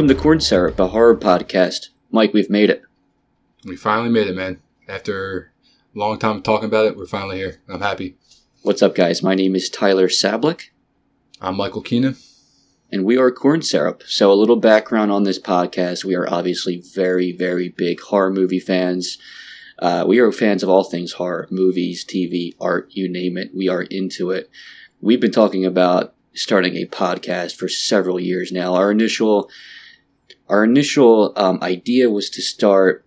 Welcome to Corn Syrup, a horror podcast. Mike, we've made it. We finally made it, man. After a long time talking about it, we're finally here. I'm happy. What's up, guys? My name is Tyler Sablick, I'm Michael Keenan. and we are Corn Syrup. So, a little background on this podcast. We are obviously very, very big horror movie fans. Uh, we are fans of all things horror, movies, TV, art, you name it. We are into it. We've been talking about starting a podcast for several years now. Our initial, our initial um, idea was to start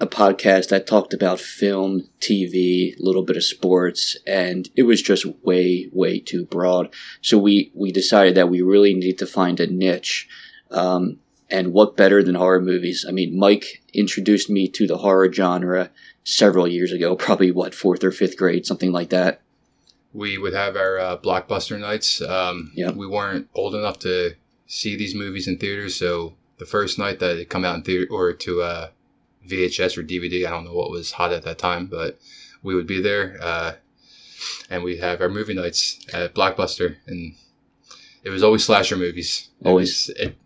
a podcast that talked about film, TV, a little bit of sports, and it was just way, way too broad. So we we decided that we really need to find a niche. Um, and what better than horror movies? I mean, Mike introduced me to the horror genre several years ago, probably what fourth or fifth grade, something like that. We would have our uh, blockbuster nights. Um, Yeah. We weren't old enough to see these movies in theaters, so the first night that it come out in theater or to uh, VHS or DVD, I don't know what was hot at that time, but we would be there, uh, and we'd have our movie nights at Blockbuster, and it was always slasher movies. It Always. was- it,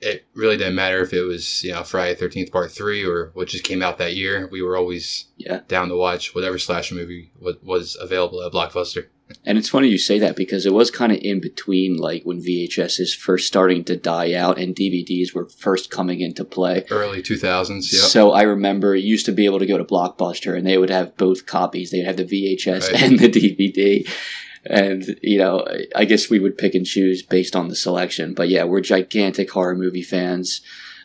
it really didn't matter if it was you know Friday Thirteenth Part Three or what just came out that year. We were always Yeah. down to watch whatever slasher movie was, was available at Blockbuster. And it's funny you say that because it was kind of in between, like when VHS is first starting to die out and DVDs were first coming into play. Early two thousands. Yep. So I remember you used to be able to go to Blockbuster and they would have both copies. They'd have the VHS Right. and the DVD. And, you know, I guess we would pick and choose based on the selection. But yeah, we're gigantic horror movie fans.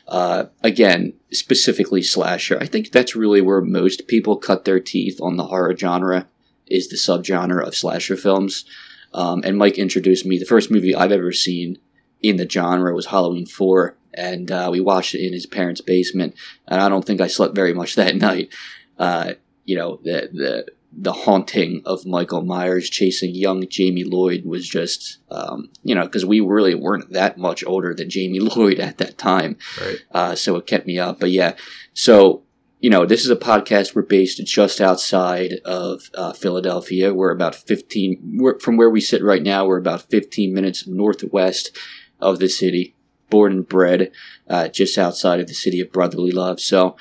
Uh, again, specifically slasher. I think that's really where most people cut their teeth on the horror genre is the subgenre of slasher films. Um, and Mike introduced me. The first movie I've ever seen in the genre was Halloween 4. And uh, we watched it in his parents' basement and I don't think I slept very much that night. Uh, you know, the the the haunting of Michael Myers chasing young Jamie Lloyd was just, um, you know, because we really weren't that much older than Jamie Lloyd at that time, Right. uh, so it kept me up. But yeah, so you know, this is a podcast. We're based just outside of uh, Philadelphia. We're about fifteen we're, from where we sit right now. We're about fifteen minutes northwest of the city. Born and bred uh, just outside of the city of brotherly love. So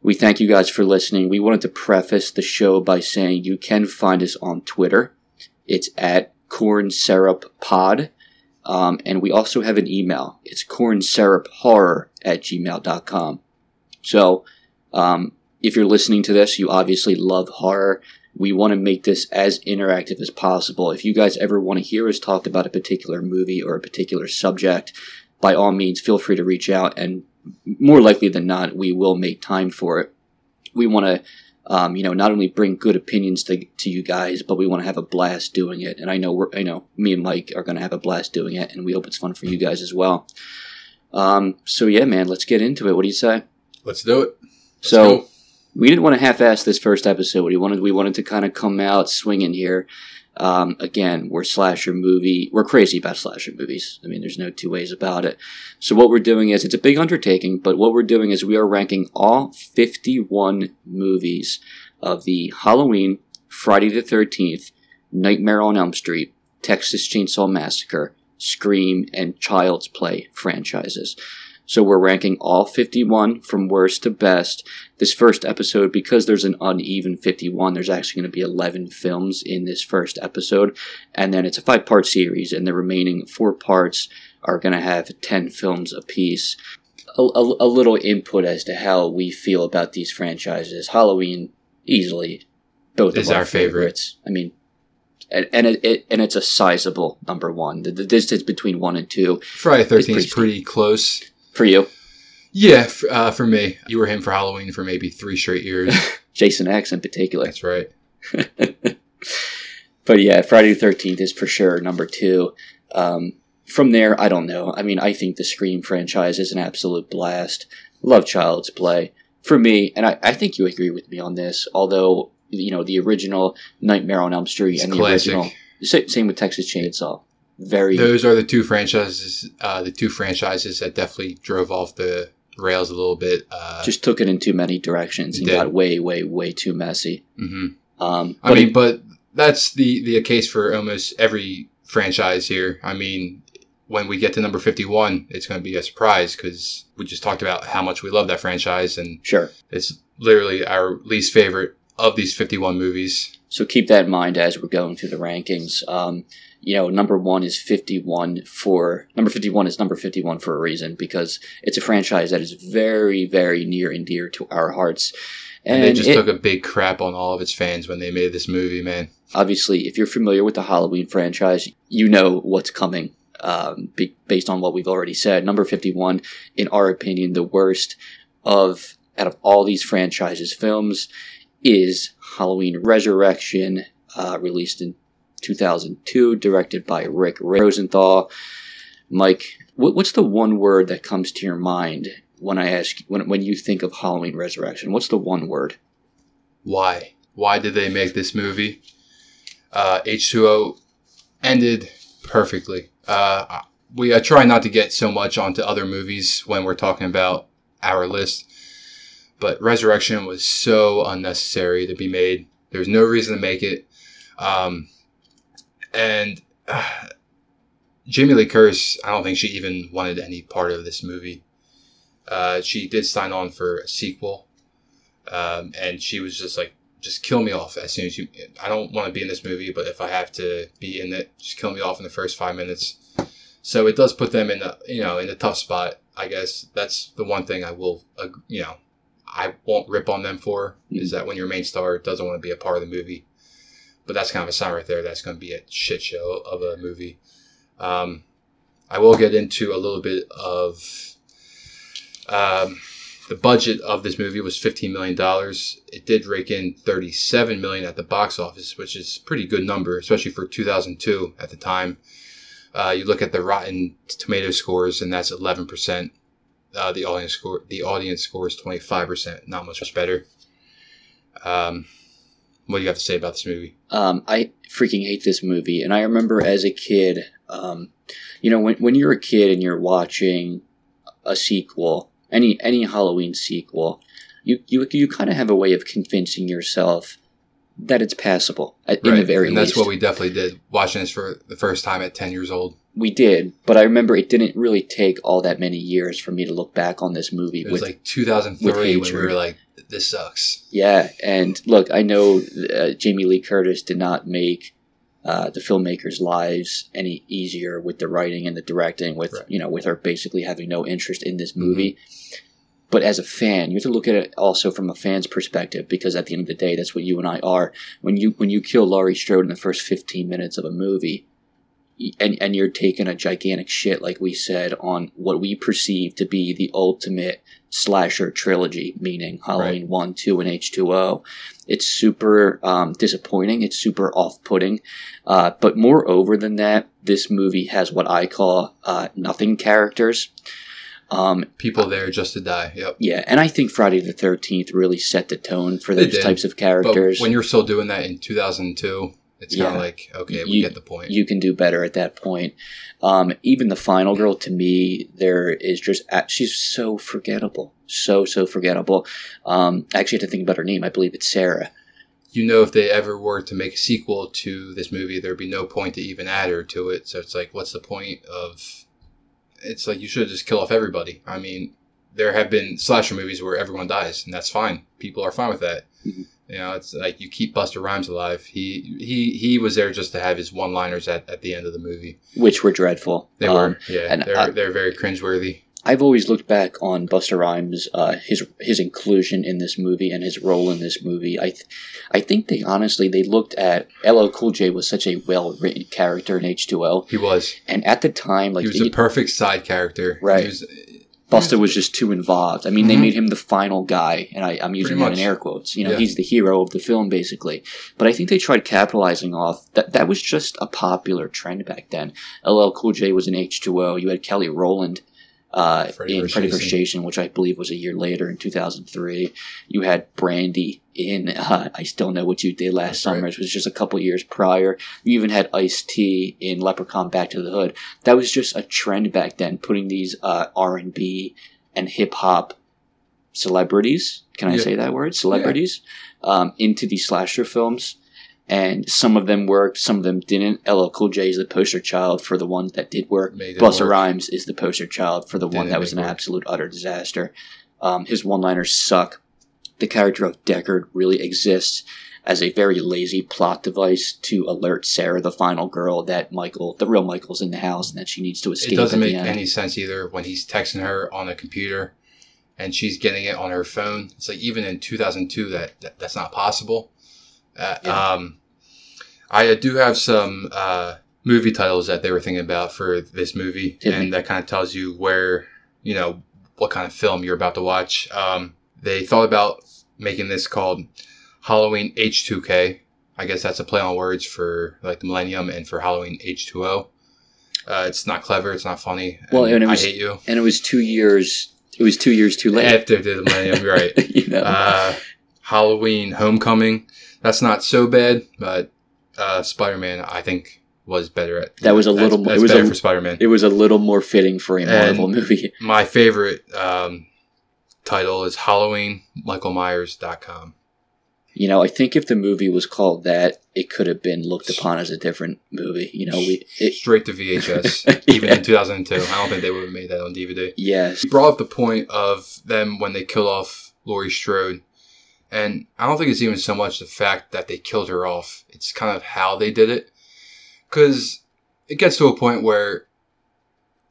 we thank you guys for listening. We wanted to preface the show by saying you can find us on Twitter. It's at Corn Syrup Pod. Um, and we also have an email. It's corn syrup horror at gmail.com. So um, if you're listening to this, you obviously love horror. We want to make this as interactive as possible. If you guys ever want to hear us talk about a particular movie or a particular subject, by all means, feel free to reach out, and more likely than not, we will make time for it. We want to, um, you know, not only bring good opinions to, to you guys, but we want to have a blast doing it. And I know we're, I know me and Mike are going to have a blast doing it, and we hope it's fun for you guys as well. Um, so yeah, man, let's get into it. What do you say? Let's do it. So go. we didn't want to half-ass this first episode. We wanted we wanted to kind of come out swinging here. Um, again, we're slasher movie. We're crazy about slasher movies. I mean, there's no two ways about it. So what we're doing is it's a big undertaking, but what we're doing is we are ranking all 51 movies of the Halloween, Friday the 13th, Nightmare on Elm Street, Texas Chainsaw Massacre, Scream, and Child's Play franchises. So we're ranking all 51 from worst to best. This first episode, because there's an uneven 51, there's actually going to be 11 films in this first episode. And then it's a five part series, and the remaining four parts are going to have 10 films apiece. A, a, a little input as to how we feel about these franchises. Halloween, easily, both Is of our, our favorite. favorites. I mean, and, and it, it and it's a sizable number one. The, the distance between one and two Friday Thirteenth pretty is pretty close. For you, Yeah, f- uh, for me, you were him for Halloween for maybe three straight years. Jason X in particular. That's right. But yeah, Friday the Thirteenth is for sure number two. Um, from there, I don't know. I mean, I think the Scream franchise is an absolute blast. Love Child's Play for me, and I, I think you agree with me on this. Although you know the original Nightmare on Elm Street It's and the classic. original same with Texas Chainsaw, very Those are the two franchises. Uh, the two franchises that definitely drove off the rails a little bit. Uh, just took it in too many directions and Did. got way, way, way too messy. mhm. Um, I mean, it- but that's the the case for almost every franchise here. I mean, when we get to number 51, it's going to be a surprise because we just talked about how much we love that franchise and Sure. it's literally our least favorite of these 51 movies. So keep that in mind as we're going through the rankings. Um, you know, number one is 51 for, number 51 is number 51 for a reason because it's a franchise that is very, very near and dear to our hearts. And, they just it- took a big crap on all of its fans when they made this movie, man. obviously, if you're familiar with the Halloween franchise, you know what's coming um, be, based on what we've already said. Number 51, in our opinion, the worst of out of all these franchises films is Halloween Resurrection, uh, released in 2002, directed by Rick Rosenthal. Mike, what, what's the one word that comes to your mind when I ask when when you think of Halloween Resurrection? What's the one word? Why? Why did they make this movie? Uh, H2O ended perfectly. Uh, we I try not to get so much onto other movies when we're talking about our list, but Resurrection was so unnecessary to be made. There's no reason to make it. Um, and uh, Jamie Lee Curtis, I don't think she even wanted any part of this movie. Uh, she did sign on for a sequel, um, and she was just like, "Just kill me off as soon as you." I don't want to be in this movie, but if I have to be in it, just kill me off in the first five minutes. So it does put them in a you know in a tough spot. I guess that's the one thing I will you know I won't rip on them for is that when your main star doesn't want to be a part of the movie. But that's kind of a sign right there. That's going to be a shit show of a movie. Um, I will get into a little bit of um, the budget of this movie was $15 million. It did rake in 37 million at the box office, which is a pretty good number, especially for 2002 at the time. Uh, you look at the Rotten Tomato scores, and that's 11%. Uh, the audience score, the audience score is 25%, not much better. Um, what do you have to say about this movie? Um, I freaking hate this movie, and I remember as a kid, um, you know, when when you're a kid and you're watching a sequel, any any Halloween sequel, you you you kind of have a way of convincing yourself that it's passable at, in the very and that's least. what we definitely did watching this for the first time at 10 years old. We did, but I remember it didn't really take all that many years for me to look back on this movie It was with like 2003 when we were like, this sucks. Yeah, and look, I know uh, Jamie Lee Curtis did not make uh, the filmmakers' lives any easier with the writing and the directing, with Right. you know, with her basically having no interest in this movie. But as a fan, you have to look at it also from a fan's perspective, because at the end of the day, that's what you and I are. When you when you kill Laurie Strode in the first fifteen minutes of a movie, and and you're taking a gigantic shit, like we said, on what we perceive to be the ultimate slasher trilogy, meaning Halloween one, two, and H two O. It's super um, disappointing. It's super off putting. Uh, but moreover than that, this movie has what I call uh, nothing characters. Um, People there just to die. Yep. yeah, and I think Friday the Thirteenth really set the tone for those types of But characters. when you're still doing that in 2002, it's kind of like, okay, we You- get the point. you can do better at that point. Um, even the final girl, to me, there is just she's so forgettable, so so forgettable. Um, I actually had to think about her name. I believe it's Sarah. you know, if they ever were to make a sequel to this movie, there'd be no point to even add her to it. So it's like, what's the point of? It's like you should just kill off everybody. I mean, there have been slasher movies where everyone dies, and that's fine. People are fine with that. Mhm. You know, it's like you keep Busta Rhymes alive. He he he was there just to have his one-liners at, at the end of the movie. which were dreadful. They Um, were, yeah, and they're I- they're very cringeworthy. I've always looked back on Busta Rhymes, uh, his his inclusion in this movie and his role in this movie. I, th- I think they honestly they looked at LL Cool J was such a well written character in H two O, He was. and at the time, like he was a perfect side character. Right. He was, Busta was just too involved. I mean, they Mhm. made him the final guy, and I, I'm using that in air quotes. You know, Yeah. he's the hero of the film, basically. But I think they tried capitalizing off that. That was just a popular trend back then. LL Cool J was in H2O. You had Kelly Rowland uh, Freddy in vs. Freddy vs. Jason. Jason, which I believe was a year later in 2003. You had Brandy in uh, I Still Know What You Did Last That's Summer, right. which was just a couple years prior. You even had Ice T in Leprechaun Back to the Hood. That was just a trend back then, putting these uh, R&B and hip hop celebrities. Can I Yeah. say that word? Celebrities um, into these slasher films. And some of them worked, some of them didn't. LL Cool J is the poster child for the one that did work. Busta work. Rhymes is the poster child for the one Didn't that was an work. absolute utter disaster. Um, his one-liners suck. The character of Deckard really exists as a very lazy plot device to alert Sarah, the final girl, that Michael, the real Michael's in the house and that she needs to escape. It doesn't make any sense either when he's texting her on a computer and she's getting it on her phone. It's like even in 2002 that, that that's not possible. Uh, Yeah. Um, I do have some uh, movie titles that they were thinking about for this movie, and that kind of tells you where you know what kind of film you're about to watch. Um, they thought about making this called Halloween H2K. I guess that's a play on words for like the Millennium and for Halloween H2O. Uh, it's not clever. It's not funny. Well, and it was- I hate you. and it was two years. It was two years too late. After the Millennium, right. you know, Uh, Halloween Homecoming. That's not so bad, but uh, Spider Man, I think, was better at. That was a that's- little more- That's it was better a- for Spider Man. it was a little more fitting for a And- Marvel movie. My favorite um, title is Halloween Michael MichaelMyers.com. You know, I think if the movie was called that, it could have been looked upon as a different movie. You know, we it, Straight to VHS, even in 2002. I don't think they would have made that on DVD. yes, You brought up the point of them when they killed off Laurie Strode. And I don't think it's even so much the fact that they killed her off. It's kind of how they did it. Because it gets to a point where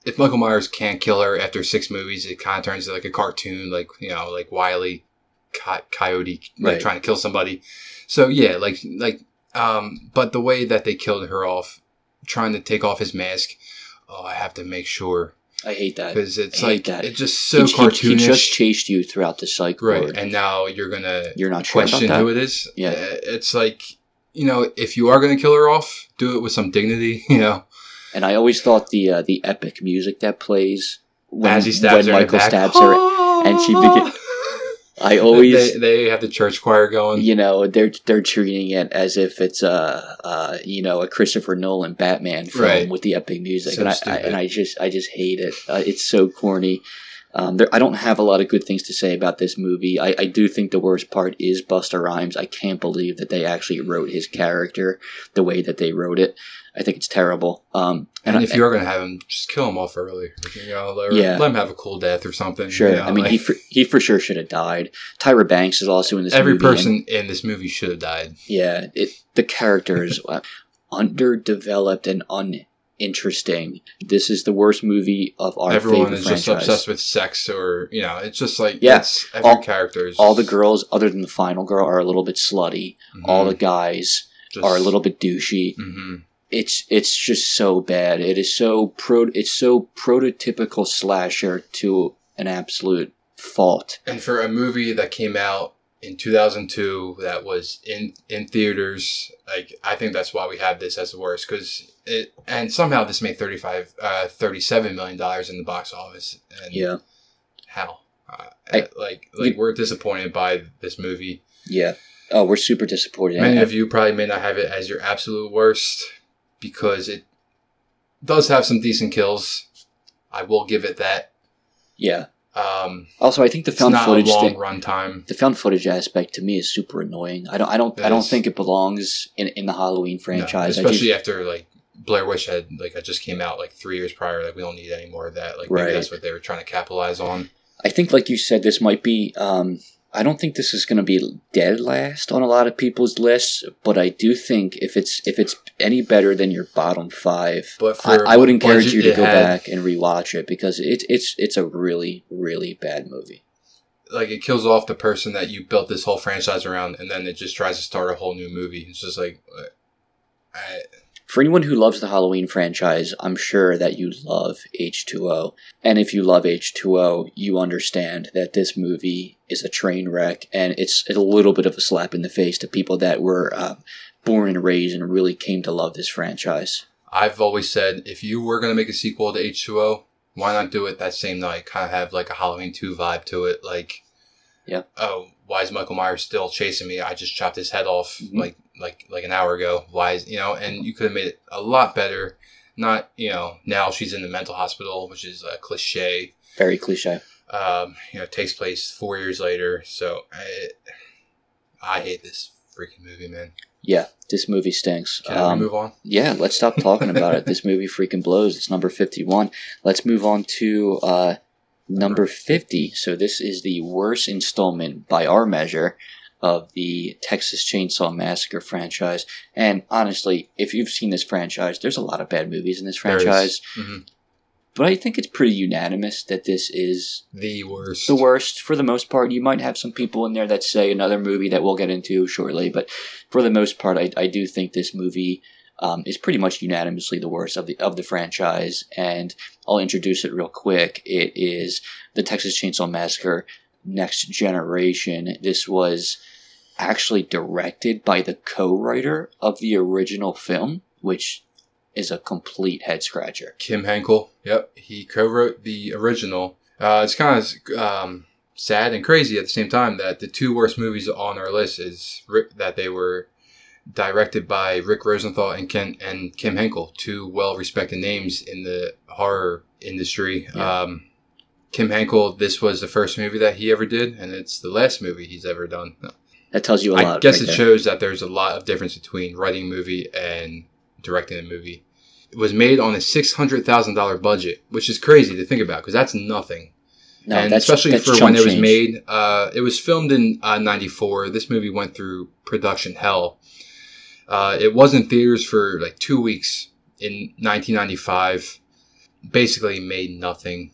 if Michael Myers can't kill her after six movies, it kind of turns into like a cartoon, like, you know, like Wiley co- Coyote like Right. trying to kill somebody. So yeah, like, like, um, but the way that they killed her off, trying to take off his mask, oh, I have to make sure I hate that. because it's I hate like that. it's just so he, cartoonish, he just chased you throughout the cycle, right? And now you're gonna You're not sure question that? who it is. Yeah. Uh, it's like you know, if you are gonna kill her off, do it with some dignity. You know, And I always thought the uh, the epic music that plays when, as he stabs when Michael stabs her, and she begin- I always they, they have the church choir going. you know they're they're treating it as if it's a uh, you know a Christopher Nolan Batman film Right. with the epic music, So and I, I and I just I just hate it. Uh, it's so corny. Um, there, I don't have a lot of good things to say about this movie. I, I do think the worst part is Busta Rhymes. I can't believe that they actually wrote his character the way that they wrote it. I think it's terrible. Um, And I- if you are gonna have him, just kill him off early. You know, let, Yeah. let him have a cool death or something. Sure. you know, I mean, like- he for, he for sure should have died. Tyra Banks is also in this. every movie, and- person in this movie should have died. yeah, it, the characters uh, underdeveloped and uninteresting. This is the worst movie of our Everyone favorite is just obsessed with sex, or you know, it's just like Yeah. every All- character is All the girls, other than the final girl, are a little bit slutty. All the guys are a little bit douchey. hmm It's it's just so bad. It is so pro. It's so prototypical slasher to an absolute fault. And for a movie that came out in 2002 that was in in theaters, like I think that's why we have this as the worst because it and somehow this made 35 uh 37 million dollars in the box office. And Yeah, How? Uh, I- like like we're disappointed by this movie. yeah. Oh, we're super disappointed. Many of you probably may not have it as your absolute worst because it does have some decent kills. I will give it that. yeah. Um, Also, I think the found not footage long thing. run time. the found footage aspect to me is super annoying. I don't I don't It I don't is. think it belongs in, in the Halloween franchise. I especially just, after like Blair Witch had like I just came out like three years prior. Like we don't need any more of that. Like Right. maybe that's what they were trying to capitalize on. I think like you said this might be um I don't think this is going to be dead last on a lot of people's lists, but I do think if it's if it's any better than your bottom 5, But I, I would encourage you to go had, back and rewatch it because it's it's it's a really really bad movie. Like it kills off the person that you built this whole franchise around, and then it just tries to start a whole new movie. It's just like, uh, I, For anyone who loves the Halloween franchise, I'm sure that you love H2O. And if you love H2O, you understand that this movie is a train wreck and it's a little bit of a slap in the face to people that were uh, born and raised and really came to love this franchise. I've always said if you were gonna make a sequel to H two O, why not do it that same night? Kind of have like a Halloween two vibe to it. Like, Yeah. Oh, why is Michael Myers still chasing me? I just chopped his head off Mhm. like like like an hour ago. Why is you know? And you could have made it a lot better. Not you know now she's in the mental hospital, which is a cliche. Very cliche. Um, you know, takes place four years later. So I I hate this freaking movie, man. Yeah, this movie stinks. Can Um, move on? yeah, let's stop talking about it. This movie freaking blows. It's number 51. Let's move on to uh, number 50. So, this is the worst installment by our measure of the Texas Chainsaw Massacre franchise. And honestly, if you've seen this franchise, there's a lot of bad movies in this franchise. Mhm. But I think it's pretty unanimous that this is The worst. the worst for the most part. You might have some people in there that say another movie that we'll get into shortly, but for the most part, I, I do think this movie um, is pretty much unanimously the worst of the of the franchise. And I'll introduce it real quick. It is the Texas Chainsaw Massacre Next Generation. This was actually directed by the co-writer of the original film, which is a complete head scratcher. Kim Henkel. Yep, he co-wrote the original. Uh, it's kind of um, sad and crazy at the same time that the two worst movies on our list is that they were directed by Rick Rosenthal and Ken and Kim Henkel, two well-respected names in the horror industry. Yeah. Um, Kim Henkel, this was the first movie that he ever did, and it's the last movie he's ever done. That tells you a I lot. I guess right it there. shows that there's a lot of difference between writing a movie and directing a movie. It was made on a six hundred thousand dollar budget, which is crazy to think about because that's nothing. No, and that's, especially that's for when it was change. made, uh, it was filmed in uh, '94. This movie went through production hell. Uh, it was in theaters for like two weeks in 1995. Basically, made nothing.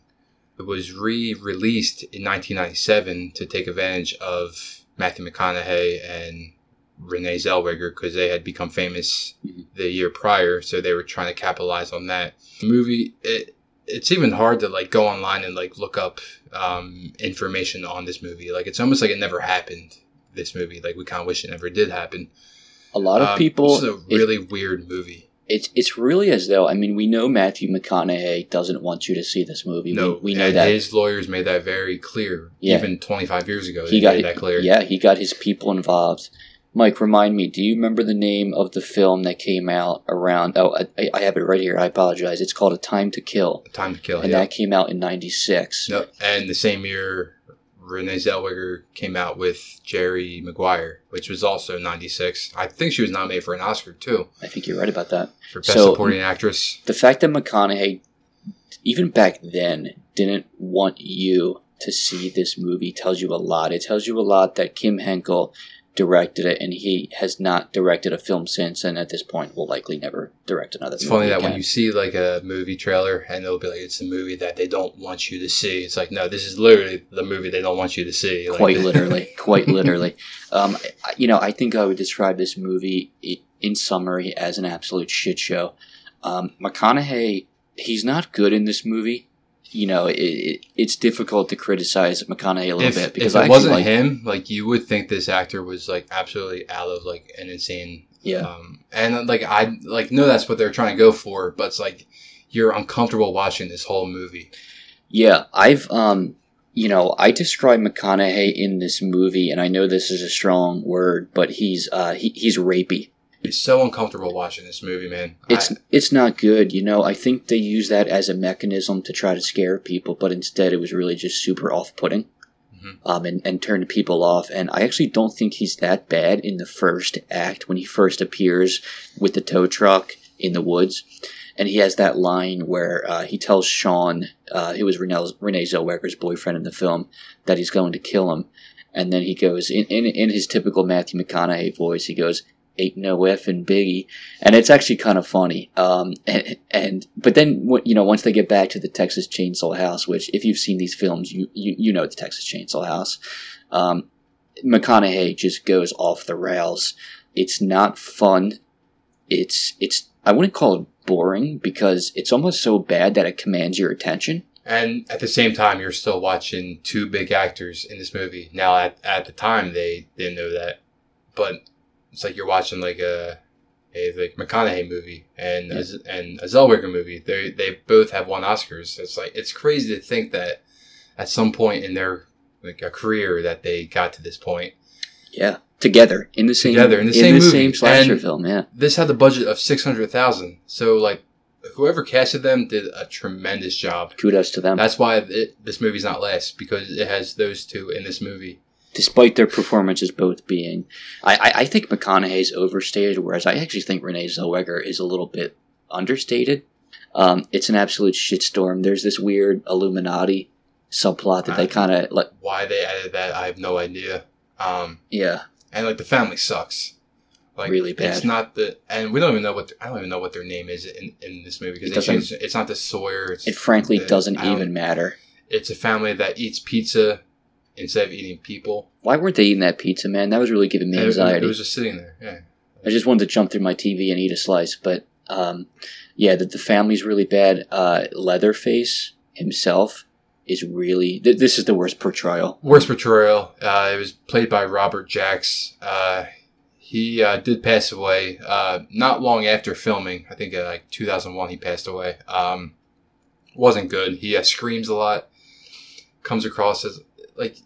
It was re-released in 1997 to take advantage of Matthew McConaughey and Renee Zellweger because they had become famous Mhm. the year prior, so they were trying to capitalize on that. The movie, it, it's even hard to like go online and like look up um, information on this movie. Like it's almost like it never happened. This movie, like we kind of wish it never did happen. A lot of Um, people. This is a it- really weird movie. it's it's really as though I mean we know Matthew McConaughey doesn't want you to see this movie. No, we, we know and that his lawyers made that very clear. Yeah. Even 25 years ago, he got made that clear. yeah he got his people involved. Mike, remind me. Do you remember the name of the film that came out around? Oh, I, I have it right here. I apologize. It's called A Time to Kill, Time to Kill. and yeah. that came out in '96. Yep. And the same year, Renee Zellweger came out with Jerry Maguire, which was also 96. I think she was nominated for an Oscar, too, I think you're right about that. for Best So- Supporting Actress. The fact that McConaughey, even back then, didn't want you to see this movie tells you a lot. It tells you a lot that Kim Henkel directed it, and he has not directed a film since, and at this point will likely never direct another. It's funny that when you see like a movie trailer and it'll be like it's a movie that they don't want you to see. It's like no, this is literally the movie they don't want you to see. Like, quite literally, quite literally. Um, you know, I think I would describe this movie in summary as an absolute shit show. Um, McConaughey, he's not good in this movie. You know, it, it, it's difficult to criticize McConaughey a little if, bit if because it I wasn't like, him, like you would think this actor was like absolutely out of like an insane yeah, Um, and like I like know that's what they're trying to go for, but it's like you're uncomfortable watching this whole movie. yeah. I've um, you know, I describe McConaughey in this movie, and I know this is a strong word, but he's uh, he, he's rapey. It's so uncomfortable watching this movie, man. It's I, it's not good, you know. I think they use that as a mechanism to try to scare people, but instead it was really just super off-putting, Mhm. um, and and turned people off. And I actually don't think he's that bad in the first act when he first appears with the tow truck in the woods, and he has that line where uh, he tells Sean, uh, who was Renee, Renee Zellweger's boyfriend in the film, that he's going to kill him, and then he goes in in, in his typical Matthew McConaughey voice, he goes. Ain't no F and Biggie, and it's actually kind of funny. Um, and, and but then you know once they get back to the Texas Chainsaw House, which if you've seen these films, you you, you know the Texas Chainsaw House. Um, McConaughey just goes off the rails. It's not fun. It's it's I wouldn't call it boring because it's almost so bad that it commands your attention. and at the same time, you're still watching two big actors in this movie. Now, at at the time, they didn't know that, but it's like you're watching like a a like McConaughey movie and a, and a Zellweger movie. They they both have won Oscars. It's like it's crazy to think that at some point in their like a career that they got to this point. Yeah, together in the same Together in the same movie. same slasher And- film. Yeah, this had the budget of six hundred thousand. So like, whoever casted them did a tremendous job. kudos to them. That's why it, this movie's not last because it has those two in this movie. Despite their performances both being, I, I, I think McConaughey's overstated, whereas I actually think Renee Zellweger is a little bit understated. Um, it's an absolute shitstorm. There's this weird Illuminati subplot that they kind of like. Why they added that, I have no idea. Um, Yeah, and like the family sucks. Like Really bad. It's not the, and we don't even know what I don't even know what their name is in, in this movie because they. It's not the Sawyer. It frankly the- doesn't I even matter. It's a family that eats pizza instead of eating people. Why weren't they eating that pizza, man? That was really giving me it- anxiety. It, was just sitting there. Yeah. I just wanted to jump through my TV and eat a slice, but um, yeah, the, the family's really bad. Uh, Leatherface himself is really. Th- this is the worst portrayal. Worst portrayal. Uh, it was played by Robert Jacks. Uh, he uh, did pass away uh, not long after filming. I think uh, like 2001 he passed away. Um, wasn't good. He uh, screams a lot. Comes across as like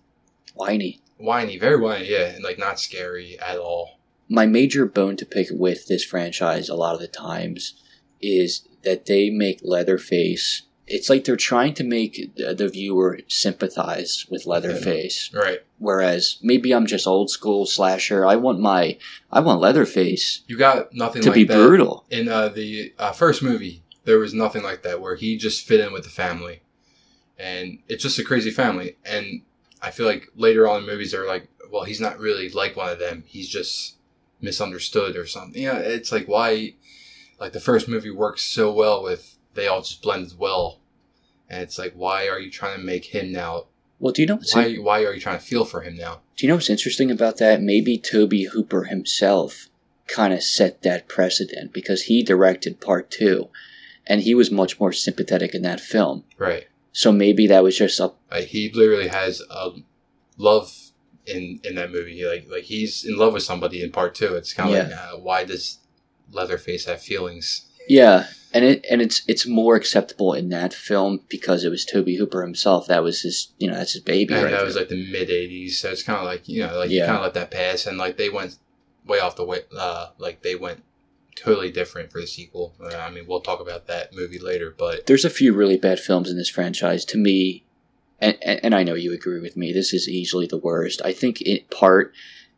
Whiny. whiny, very whiny, yeah, and like not scary at all. My major bone to pick with this franchise a lot of the times is that they make Leatherface. It's like they're trying to make the the viewer sympathize with Leatherface. Right. Whereas maybe I'm just old school slasher. I want my I want Leatherface You got nothing to like be brutal. in uh, the uh, first movie, there was nothing like that where he just fit in with the family, and it's just a crazy family. And I feel like later on in movies, they're like, well, he's not really like one of them. He's just misunderstood or something. Yeah, it's like why, like the first movie works so well with they all just blended well, and it's like why are you trying to make him now? Well, do you know what's Why why are you trying to feel for him now? Do you know what's interesting about that? Maybe Tobe Hooper himself kind of set that precedent because he directed part two, and he was much more sympathetic in that film. Right. So maybe that was just a Like he literally has a love in in that movie. Like like he's in love with somebody in part two. It's kind of like uh, why does Leatherface have feelings? yeah, and it and it's it's more acceptable in that film because it was Tobe Hooper himself. That was his, you know, that's his baby. And right that was like the mid '80s, so it's kind of like you know like you kind of let that pass, and like they went way off the way. Uh, like they went totally different for the sequel. Uh, I mean, we'll talk about that movie later, but There's a few really bad films in this franchise. To me, and, and, I know you agree with me, this is easily the worst. I think in part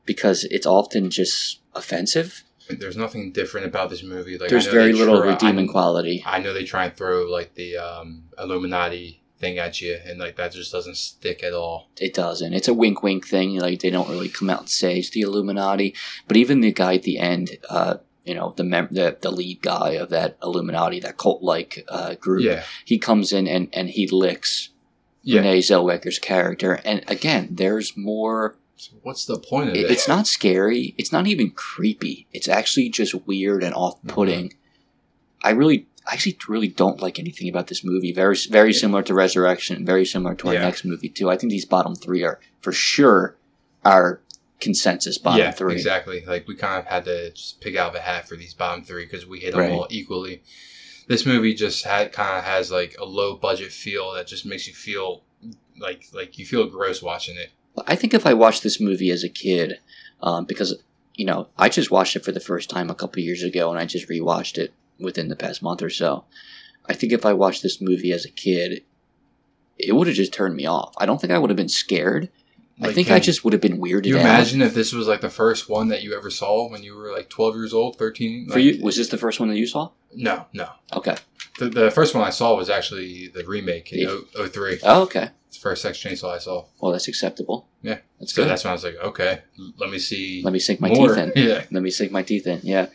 because it's often just offensive. there's nothing different about this movie. Like There's very little try- redeeming I- quality. I know they try and throw like the um, Illuminati thing at you, and like that just doesn't stick at all. It doesn't. It's a wink wink thing. Like they don't really come out and say it's the Illuminati. But even the guy at the end, uh, you know, the mem- the, the lead guy of that Illuminati, that cult like uh, group, Yeah, he comes in and, and he licks yeah. Renee Zellweger's character. And again, there's more. So what's the point of it- it? it's not scary. It's not even creepy. It's actually just weird and off putting. I really, I actually really don't like anything about this movie. Very, very similar to Resurrection. Very similar to our Yeah. next movie too. I think these bottom three are for sure our consensus bottom yeah, three. exactly. Like we kind of had to just pick out of a hat for these bottom three because we hit them Right. all equally. This movie just had kind of has like a low budget feel that just makes you feel like like you feel gross watching it. I think if I watched this movie as a kid, um, because you know I just watched it for the first time a couple years ago, and I just rewatched it within the past month or so. I think if I watched this movie as a kid, it would have just turned me off. I don't think I would have been scared. I think I just would have been weirded you out. imagine if this was like the first one that you ever saw when you were like twelve years old, thirteen? For you, was this the first one that you saw? No, no. Okay. The, the first one I saw was actually the remake in Yeah. 0- 03. Oh, okay. It's the first Sex Chainsaw I saw. Well, that's acceptable. Yeah. That's So good. that's when I was like, okay, let me see Let me sink my more. teeth in. Yeah. Let me sink my teeth in. Yeah.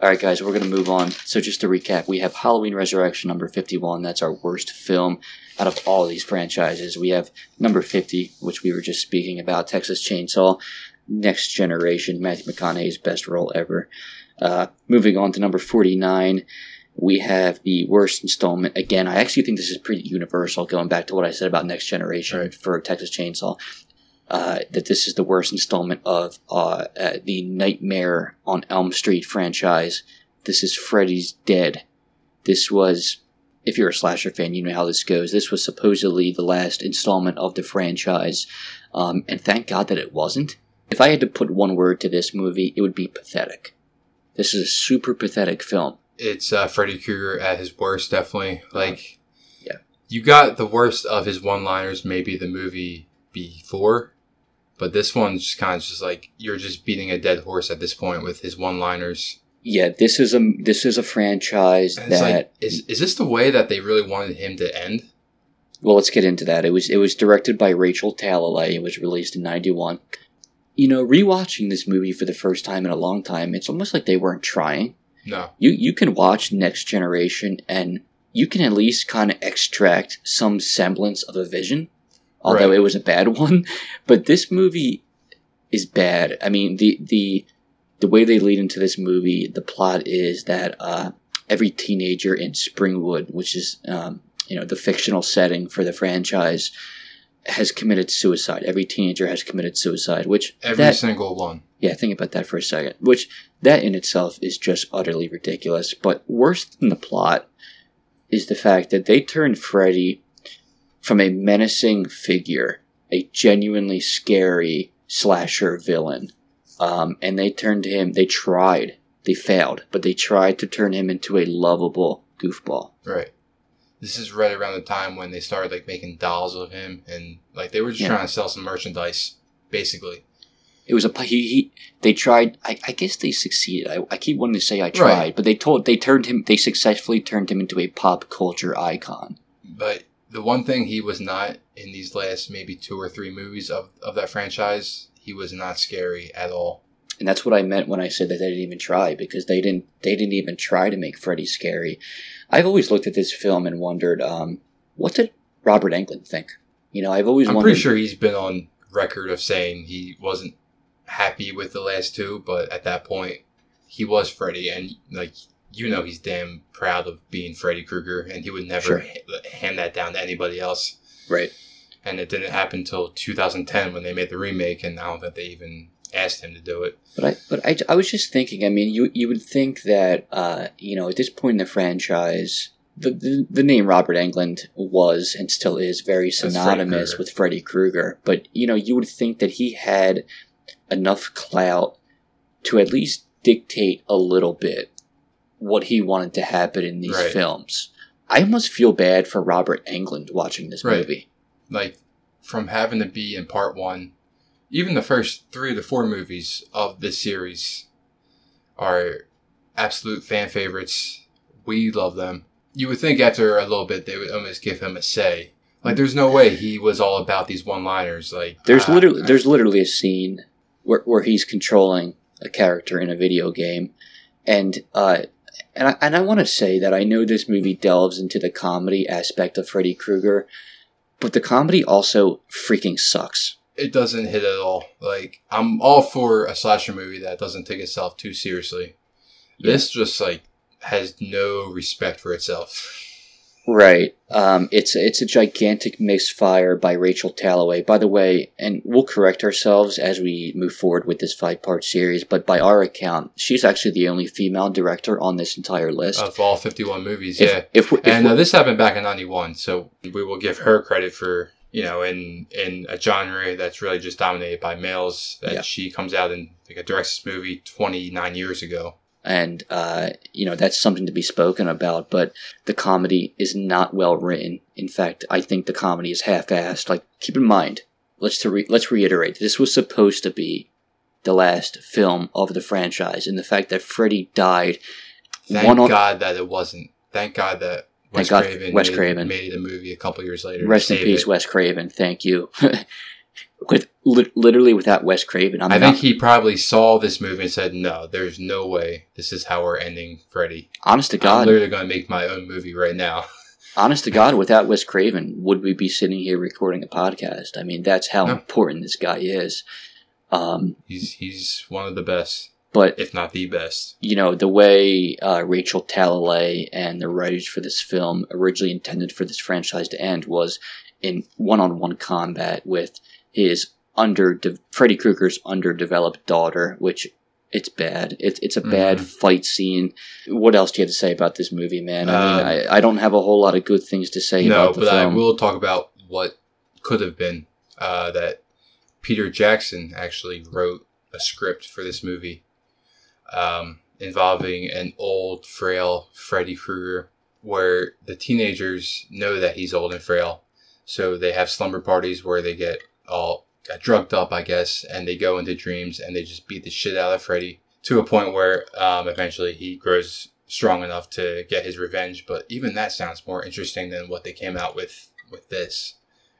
All right, guys, we're going to move on. So, just to recap, we have Halloween Resurrection number 51. That's our worst film out of all of these franchises. We have number 50, which we were just speaking about, Texas Chainsaw, Next Generation, Matthew McConaughey's best role ever. Uh, moving on to number 49, we have the worst installment. Again, I actually think this is pretty universal, going back to what I said about Next Generation Right. for Texas Chainsaw uh, that this is the worst installment of uh, uh, the Nightmare on Elm Street franchise. This is Freddy's Dead. This was, if you're a slasher fan, you know how this goes. This was supposedly the last installment of the franchise, um, and thank God that it wasn't. If I had to put one word to this movie, it would be pathetic. This is a super pathetic film. It's uh, Freddy Krueger at his worst, definitely. Like, Yeah. you got the worst of his one-liners, maybe the movie before, But this one's just kind of just like you're just beating a dead horse at this point with his one-liners. Yeah, this is a this is a franchise that. like, is is this the way that they really wanted him to end? well, let's get into that. It was it was directed by Rachel Talalay. It was released in '91. You know, rewatching this movie for the first time in a long time, it's almost like they weren't trying. No. You you can watch Next Generation and you can at least kind of extract some semblance of a vision, although Right. it was a bad one. But this movie is bad. I mean the the the way they lead into this movie, the plot is that uh, every teenager in Springwood, which is um, you know the fictional setting for the franchise, has committed suicide. Every teenager has committed suicide, which Every that, single one. yeah, think about that for a second. Which that in itself is just utterly ridiculous. But worse than the plot is the fact that they turned Freddy from a menacing figure, a genuinely scary slasher villain, um, and they turned him. They tried. They failed, but they tried to turn him into a lovable goofball. Right. This is right around the time when they started like making dolls of him and like they were just Yeah. trying to sell some merchandise, basically. It was a he. he they tried. I, I guess they succeeded. I, I keep wanting to say I tried, Right. but they told they turned him. They successfully turned him into a pop culture icon. But the one thing he was not in these last maybe two or three movies of, of that franchise, he was not scary at all. And that's what I meant when I said that they didn't even try because they didn't they didn't even try to make Freddy scary. I've always looked at this film and wondered, um, what did Robert Englund think? You know, I've always I'm wondered. pretty sure he's been on record of saying he wasn't happy with the last two, but at that point, he was Freddy, and like you know, he's damn proud of being Freddy Krueger, and he would never Sure. ha- hand that down to anybody else. Right. And it didn't happen until 2010 when they made the remake, and now that they even asked him to do it. But I, but I, I was just thinking. I mean, you you would think that uh, you know at this point in the franchise, the, the the name Robert Englund was and still is very synonymous Krueger. with Freddy Krueger. But you know, you would think that he had enough clout to at least dictate a little bit what he wanted to happen in these Right. films. I must feel bad for Robert Englund watching this Right. movie. Like from having to be in part one, even the first three to four movies of this series are absolute fan favorites. We love them. You would think after a little bit they would almost give him a say. Like there's no way he was all about these one-liners. Like There's ah, literally there's literally a scene where, where he's controlling a character in a video game, and uh, and I, and I want to say that I know this movie delves into the comedy aspect of Freddy Krueger, but the comedy also freaking sucks. it doesn't hit at all. Like I'm all for a slasher movie that doesn't take itself too seriously. This just like has no respect for itself. Right. Um, it's it's a gigantic misfire by Rachel Talalay. By the way, and we'll correct ourselves as we move forward with this five part series. But by our account, she's actually the only female director on this entire list. of all 51 movies. If- yeah. If, if and uh, this happened back in 91, so we will give her credit for, you know, in in a genre that's really just dominated by males that Yeah. she comes out and like directs this movie 29 years ago. And uh, you know that's something to be spoken about. But the comedy is not well written. In fact, I think the comedy is half-assed. Like, keep in mind, let's to re- let's reiterate, this was supposed to be the last film of the franchise, and the fact that Freddy died. Thank on- God that it wasn't. Thank God that Wes God Craven, Wes made, Craven. made a movie a couple years later. Rest in peace, it. Wes Craven. Thank you. With li- literally without Wes Craven, I'm I not. think he probably saw this movie and said, "No, there's no way this is how we're ending Freddy. honest to God, I'm literally going to make my own movie right now." honest to God, without Wes Craven, would we be sitting here recording a podcast? I mean, that's how No. important this guy is. Um, He's he's one of the best, but if not the best. you know the way uh, Rachel Talalay and the writers for this film originally intended for this franchise to end was in one-on-one combat with his under Freddy Krueger's underdeveloped daughter, which it's bad. It's it's a bad Mhm. fight scene. What else do you have to say about this movie, man? I mean, Um, I, I don't have a whole lot of good things to say No, about the but I will talk about what could have been. Uh, that Peter Jackson actually wrote a script for this movie um, involving an old, frail Freddy Krueger, where the teenagers know that he's old and frail, so they have slumber parties where they get all got drugged up, I guess, and they go into dreams and they just beat the shit out of Freddy to a point where um, eventually he grows strong enough to get his revenge. But even that sounds more interesting than what they came out with with this.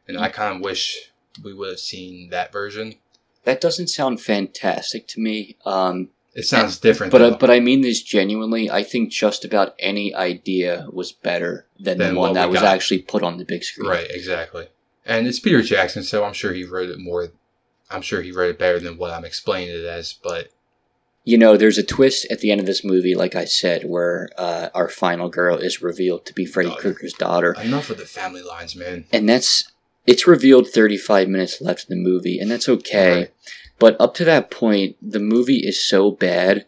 And I kind of wish we would have seen that version. That doesn't sound fantastic to me. Um, It sounds different, but uh, but I mean this genuinely. I think just about any idea was better than, Than the one that was got. actually put on the big screen. right, exactly. And it's Peter Jackson, so I'm sure he wrote it more. I'm sure he wrote it better than what I'm explaining it as. But You know, there's a twist at the end of this movie, like I said, where uh, our final girl is revealed to be Freddy Oh. Krueger's daughter, enough of the family lines, man. and that's it's revealed 35 minutes left in the movie, and that's okay. Right. But up to that point, the movie is so bad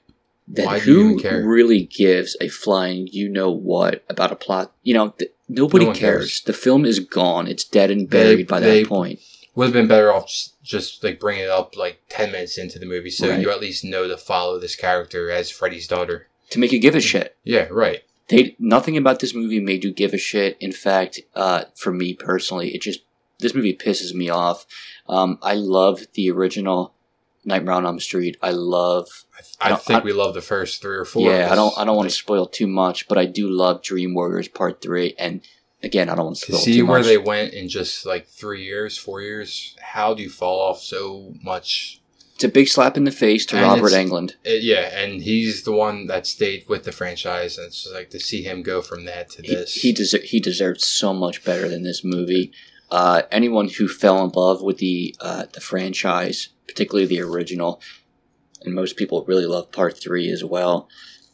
that Why who really gives a flying you know what about a plot? You know, th- nobody No cares. cares. The film is gone. It's dead and They- buried by that they- point. Would have been better off just, just like bringing it up like ten minutes into the movie, so Right. you at least know to follow this character as Freddy's daughter. To make you give a shit. Yeah, right. They nothing about this movie made you give a shit. In fact, uh, for me personally, it just this movie pisses me off. Um, I love the original Nightmare on Elm Street. I love I, I think I- we love the first three or four. yeah. I don't I don't want to spoil too much, but I do love Dream Warriors Part Three. And again, I don't want to to spoil see where much. they went in just like three years, four years. How do you fall off so much? it's a big slap in the face to And Robert Englund. It, yeah, and he's the one that stayed with the franchise, and it's like to see him go from that to He this. he, deser- he deserves so much better than this movie. Uh, anyone who fell in love with the uh, the franchise, particularly the original, and most people really love Part Three as well.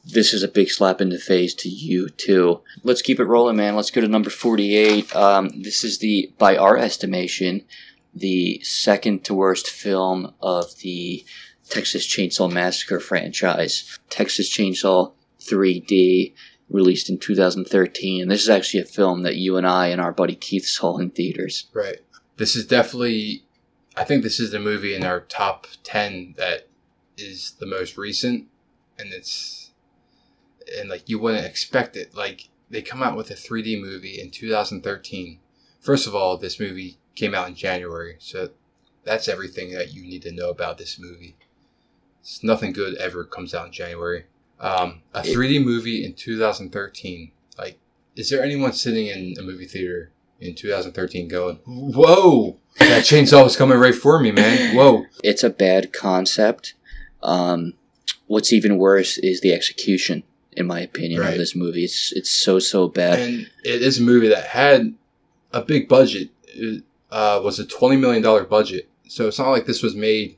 This is a big slap in the face to you too. Let's keep it rolling, man. Let's go to number forty-eight. Um, this is the, by our estimation, the second to worst film of the Texas Chainsaw Massacre franchise. Texas Chainsaw 3D released in 2013. And this is actually a film that you and I and our buddy Keith saw in theaters. Right. This is definitely. I think this is the movie in our top ten that is the most recent, and it's and like you wouldn't expect it. Like they come out with a 3D movie in 2013. First of all, this movie came out in January, so that's everything that you need to know about this movie. It's nothing good ever comes out in January. Um, a 3D movie in 2013. Like, is there anyone sitting in a movie theater in 2013 going, "Whoa, that chainsaw was coming right for me, man"? Whoa. It's a bad concept. Um, what's even worse is the execution, in my opinion, Right. of this movie. It's it's so so bad. And it is a movie that had a big budget. It uh, was a twenty million dollar budget, so it's not like this was made.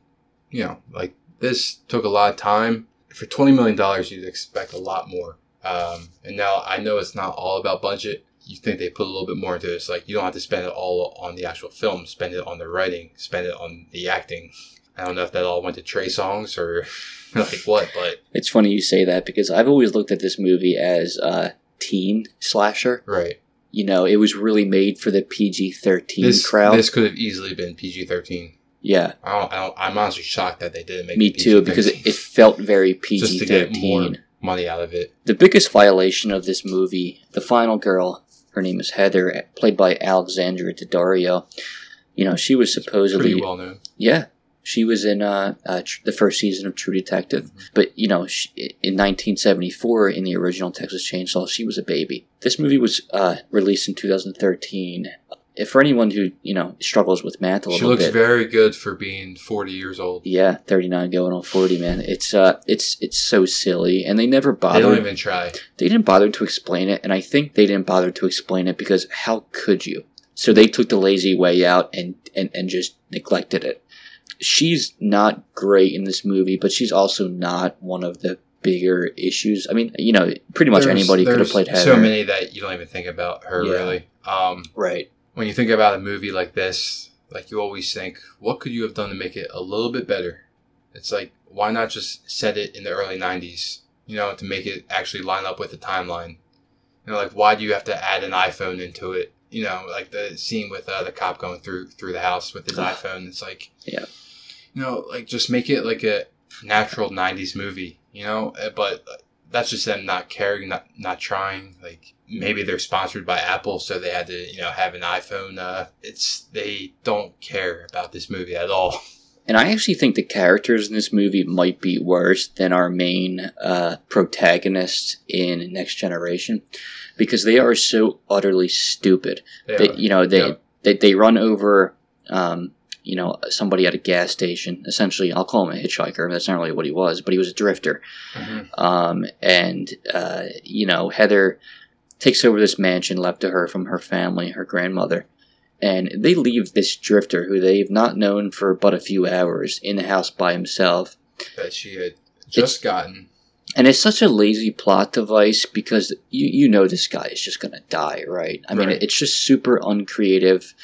You know, like this took a lot of time. For twenty million dollars, you'd expect a lot more. Um, and now I know it's not all about budget. You think they put a little bit more into this? Like you don't have to spend it all on the actual film. Spend it on the writing. Spend it on the acting. I don't know if that all went to Trey Songz or like what, but It's funny you say that because I've always looked at this movie as a teen slasher. right. You know, it was really made for the PG thirteen This crowd. this could have easily been PG thirteen. yeah, I don't, I don't, I'm honestly shocked that they didn't make me it too, because it, it felt very PG to get more thirteen. money out of it. The biggest violation of this movie, the final girl, her name is Heather, played by Alexandra Daddario. You know, she was supposedly Pretty well known. Yeah, she was in uh, uh, tr- the first season of True Detective. But you know, she, in 1974, in the original Texas Chainsaw, she was a baby. This movie was uh, released in 2013. If for anyone who you know struggles with math a She little looks bit, very good for being 40 years old. yeah, 39 going on 40, man. It's uh, it's it's so silly, and they never bothered. They don't even try. they didn't bother to explain it, and I think they didn't bother to explain it because how could you? So they took the lazy way out and, and, and just neglected it. She's not great in this movie, but she's also not one of the bigger issues. I mean, you know, pretty much There's- anybody could have played Heather. So many that you don't even think about her Yeah. really. Um, Right. When you think about a movie like this, like you always think, what could you have done to make it a little bit better? It's like, why not just set it in the early 90s, you know, to make it actually line up with the timeline? You know, like, why do you have to add an iPhone into it? You know, like the scene with uh, the cop going through through the house with his iPhone. It's like, Yeah. you know, like just make it like a natural 90s movie, you know? Uh, But that's just them not caring, not not trying. Like maybe they're sponsored by Apple, so they had to you know have an iPhone. Uh, it's they don't care about this movie at all. And I actually think the characters in this movie might be worse than our main uh, protagonists in Next Generation, because they are so utterly stupid. They They, you know, they, Yeah. they they run over, um, you know, somebody at a gas station. Essentially, I'll call him a hitchhiker. That's not really what he was, but he was a drifter. Mhm. Um, and uh, you know, Heather takes over this mansion left to her from her family, her grandmother, and they leave this drifter who they've not known for but a few hours in the house by himself. that she had just gotten. And it's such a lazy plot device because you you know this guy is just gonna die, right? I mean, Right. it's just super uncreative.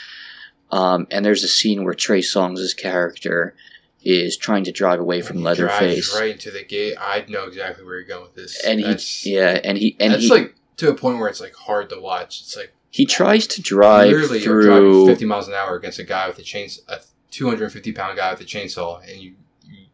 Um, and there's a scene where Trey Songz' character is trying to drive away from He Leatherface, drives right into the gate. I know exactly where you're going with this. and that's, he yeah, and he and that's he like to a point where it's like hard to watch. It's like he tries to drive literally you're driving through 50 miles an hour against a guy with a chains, a 250 pound guy with a chainsaw, and you, you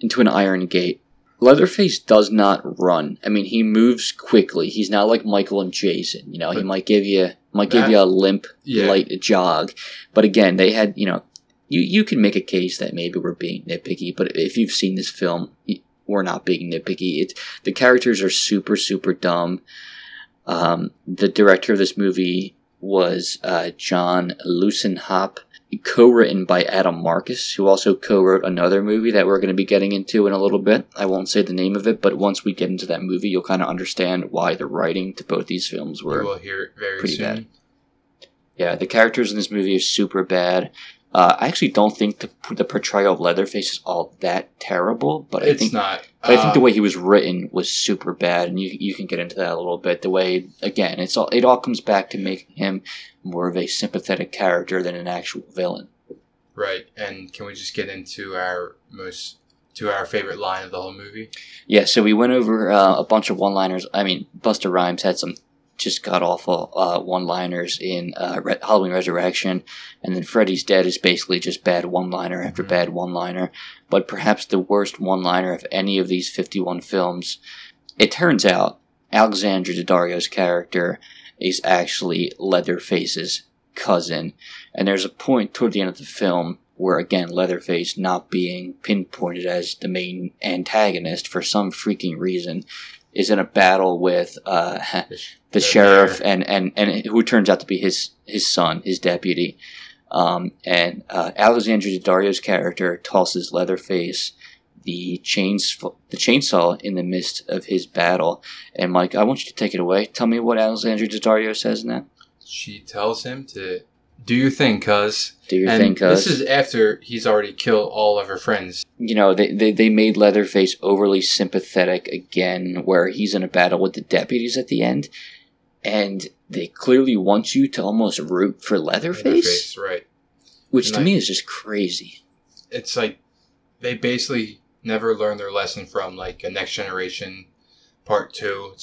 into an iron gate. Leatherface does not run. I mean, he moves quickly. He's not like Michael and Jason. You know, he might give you might give that- you a limp, Yeah. light jog. But again, they had you know, you you can make a case that maybe we're being nitpicky. But if you've seen this film, we're not being nitpicky. It's the characters are super super dumb. Um, the director of this movie was uh, John Luessenhop, co-written by Adam Marcus, who also co-wrote another movie that we're going to be getting into in a little bit. I won't say the name of it, but once we get into that movie, you'll kind of understand why the writing to both these films you were. will hear it very pretty soon. bad. Yeah, the characters in this movie are super bad. Uh, I actually don't think the, the portrayal of Leatherface is all that terrible, but I think not. but I think the um, way he was written was super bad, and you you can get into that a little bit. The way again, it's all it all comes back to making him more of a sympathetic character than an actual villain. right. And can we just get into our most to our favorite line of the whole movie? Yeah, so we went over uh, a bunch of one-liners. I mean, Busta Rhymes had some just god awful uh, one-liners in uh, Re- Halloween Resurrection, and then Freddy's Dead is basically just bad one-liner after Mhm. bad one-liner. But perhaps the worst one-liner of any of these fifty-one films. It turns out Alexandra Daddario's character is actually Leatherface's cousin, and there's a point toward the end of the film where again Leatherface not being pinpointed as the main antagonist for some freaking reason is in a battle with uh, the The sheriff mayor. and, and, and who turns out to be his his son, his deputy. Um, and uh, Alexandra Daddario's character tosses Leatherface the chains the chainsaw in the midst of his battle. And Mike, I want you to take it away. Tell me what Alexandra Daddario says in that. She tells him to do your thing, cuz. Do your And thing, cuz. this is after he's already killed all of her friends. you know, they, they, they made Leatherface overly sympathetic again, where he's in a battle with the deputies at the end, and they clearly want you to almost root for Leatherface, Leatherface, right? which And to I- me is just crazy. It's like they basically never learned their lesson from like a next generation part two.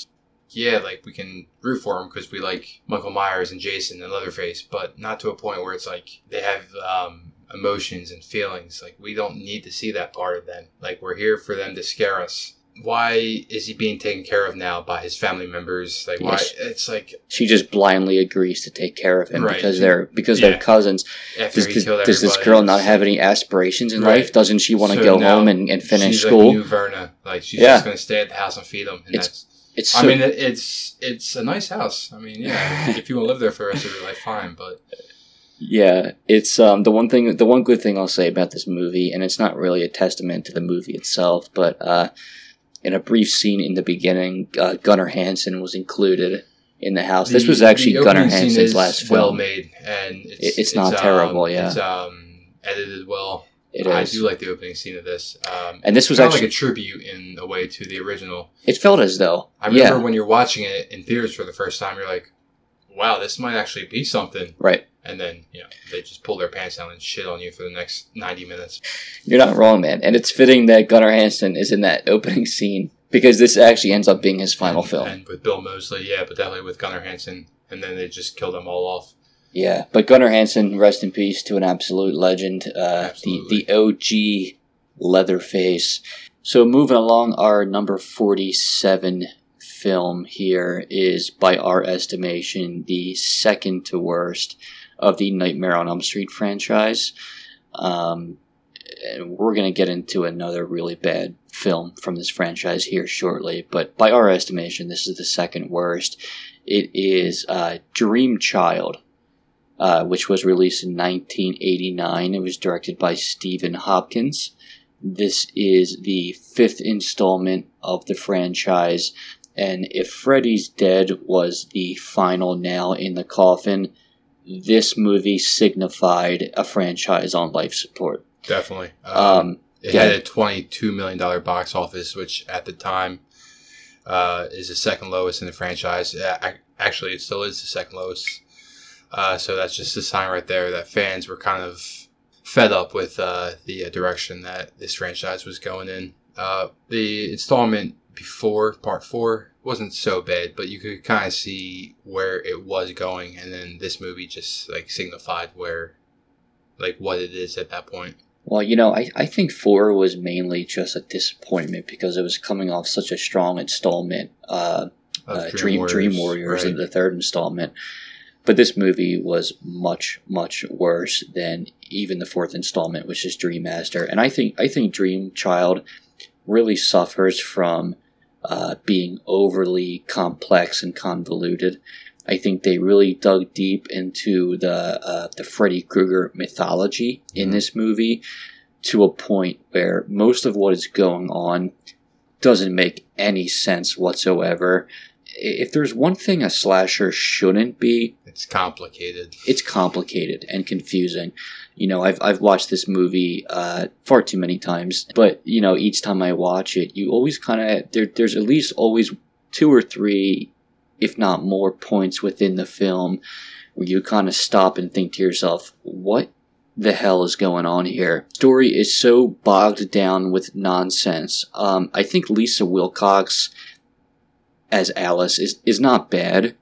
Yeah, like we can root for them because we like Michael Myers and Jason and Leatherface, but not to a point where it's like they have um, emotions and feelings. Like we don't need to see that part of them. Like we're here for them to scare us. Why is he being taken care of now by his family members? Like why? Yes. It's like She just blindly agrees to take care of him Right. because they're because Yeah. they're cousins. after Does, does, this girl not have any aspirations in Right. life? Doesn't she want to So go home and, and finish she's school? Like new Verna. Like she's Yeah. just gonna stay at the house and feed him. And It's that's it's so I mean, it's it's a nice house. I mean, yeah, if you want to live there for the rest of your life, fine. But Yeah, it's um the one thing the one good thing I'll say about this movie, and it's not really a testament to the movie itself, but uh, in a brief scene in the beginning, uh, Gunnar Hansen was included in the house. this was actually Gunnar Hansen's last film. well made, and it's It- it's not terrible, um, yeah. it's um edited well. It I is. do like the opening scene of this. Um, And this was actually- like a tribute in a way to the original. It felt as though, I remember yeah, when you're watching it in theaters for the first time, you're like, "Wow, this might actually be something." right. And then you know they just pull their pants down and shit on you for the next ninety minutes. You're not wrong, man. And it's fitting that Gunnar Hansen is in that opening scene because this actually ends up being his final and, film. And with Bill Moseley, yeah, but definitely with Gunnar Hansen, and then they just killed them all off. Yeah, but Gunnar Hansen, rest in peace to an absolute legend. Uh, the the OG Leatherface. So moving along, our number forty-seven film here is, by our estimation, the second to worst of the Nightmare on Elm Street franchise. Um, and we're going to get into another really bad film from this franchise here shortly, but by our estimation, this is the second worst. It is uh, Dream Child, uh, which was released in 1989. It was directed by Stephen Hopkins. This is the fifth installment of the franchise, and if Freddy's Dead was the final nail in the coffin, this movie signified a franchise on life support. Definitely. Um, Um, it yeah. had a $22 million box office, which at the time uh, is the second lowest in the franchise. Actually, it still is the second lowest. Uh, so that's just a sign right there that fans were kind of fed up with uh, the uh, direction that this franchise was going in. Uh, the installment before part four wasn't so bad, but you could kind of see where it was going, and then this movie just like signified where, like, what it is at that point. Well, you know, I, I think four was mainly just a disappointment because it was coming off such a strong installment. Uh, uh, Dream Dream Warriors right. in the third installment. But this movie was much much worse than even the fourth installment, which is Dream Master. And I think I think Dream Child really suffers from uh, being overly complex and convoluted. I think they really dug deep into the uh, the Freddy Krueger mythology in Mhm. this movie to a point where most of what is going on doesn't make any sense whatsoever. If there's one thing a slasher shouldn't be, It's complicated. it's complicated and confusing. You know, I've, I've watched this movie uh, far too many times, but you know, each time I watch it, you always kind of there. There's at least always two or three, if not more, points within the film where you kind of stop and think to yourself, "What the hell is going on here?" Story is so bogged down with nonsense. Um, I think Lisa Wilcox as Alice is is not bad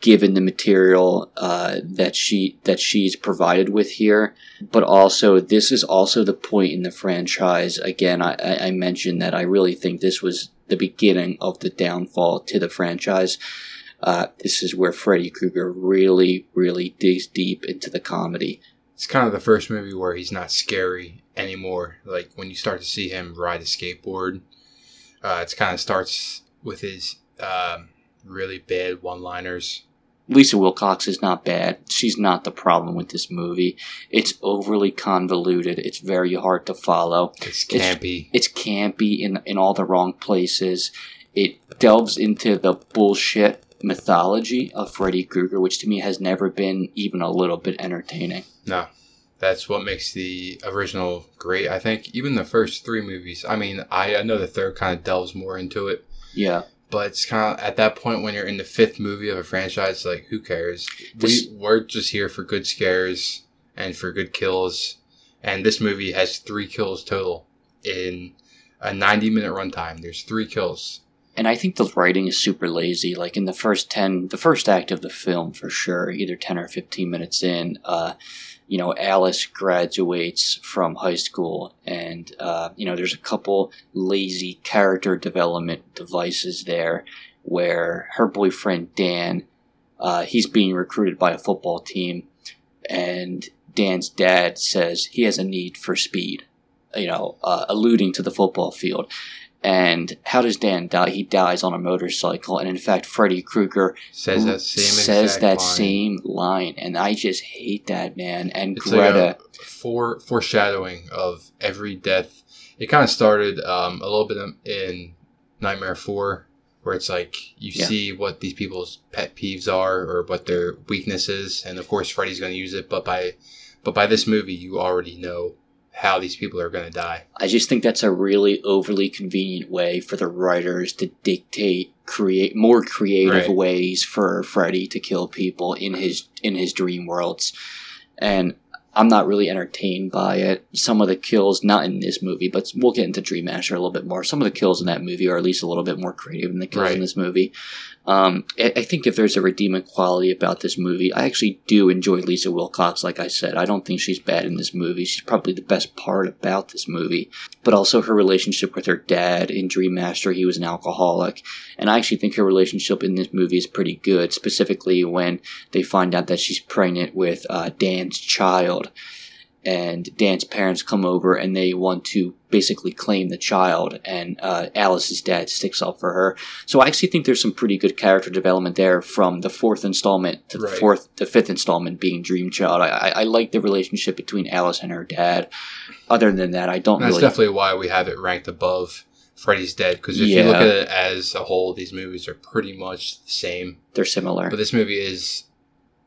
given the material uh, that she that she's provided with here. But also, this is also the point in the franchise. Again, I, I mentioned that I really think this was the beginning of the downfall to the franchise. Uh, this is where Freddy Krueger really, really digs deep into the comedy. It's kind of the first movie where he's not scary anymore. Like when you start to see him ride a skateboard, uh, it kind of starts with his um, really bad one-liners. Lisa Wilcox is not bad. She's not the problem with this movie. It's overly convoluted. It's very hard to follow. It's It's- campy. It's campy in in all the wrong places. It delves into the bullshit mythology of Freddy Krueger, which to me has never been even a little bit entertaining. No, that's what makes the original great. I think even the first three movies. I mean, I, I know the third kind of delves more into it, Yeah, but it's kind of at that point when you're in the fifth movie of a franchise, like who cares? This- we we're just here for good scares and for good kills, and this movie has three kills total in a 90 minute runtime. There's three kills. and I think the writing is super lazy. Like in the first ten, the first act of the film, for sure, either ten or fifteen minutes in, uh, you know, Alice graduates from high school, and uh, you know, there's a couple lazy character development devices there, where her boyfriend Dan, uh, he's being recruited by a football team, and Dan's dad says he has a need for speed, you know, uh, alluding to the football field. And how does Dan die? He dies on a motorcycle, and in fact, Freddy Krueger Says that same says exact that line. same line, and I just hate that man. And It's Greta, like a fore, foreshadowing of every death. It kind of started um, a little bit in Nightmare 4, where it's like you Yeah. see what these people's pet peeves are or what their weaknesses, and of course Freddy's going to use it. But by but by this movie, you already know how these people are going to die. I just think that's a really overly convenient way for the writers to dictate create more creative Right. ways for Freddy to kill people in his in his dream worlds. And I'm not really entertained by it. Some of the kills, not in this movie, but we'll get into Dream Master a little bit more. Some of the kills in that movie are at least a little bit more creative than the kills in this movie. Um, I, think if there's a redeeming quality about this movie, I actually do enjoy Lisa Wilcox. Like I said, I don't think she's bad in this movie. She's probably the best part about this movie. But also her relationship with her dad in Dream Master, he was an alcoholic, and I actually think her relationship in this movie is pretty good. Specifically when they find out that she's pregnant with uh, Dan's child and Dan's parents come over and they want to basically claim the child, and uh, Alice's dad sticks up for her. So I actually think there's some pretty good character development there from the fourth installment to the Right. fourth, the fifth installment being Dream Child. I, I, I like the relationship between Alice and her dad. Other than that, I don't that's really. definitely why we have it ranked above Freddy's Dead. Because if you look at it as a whole, these movies are pretty much the same. they're similar. But this movie is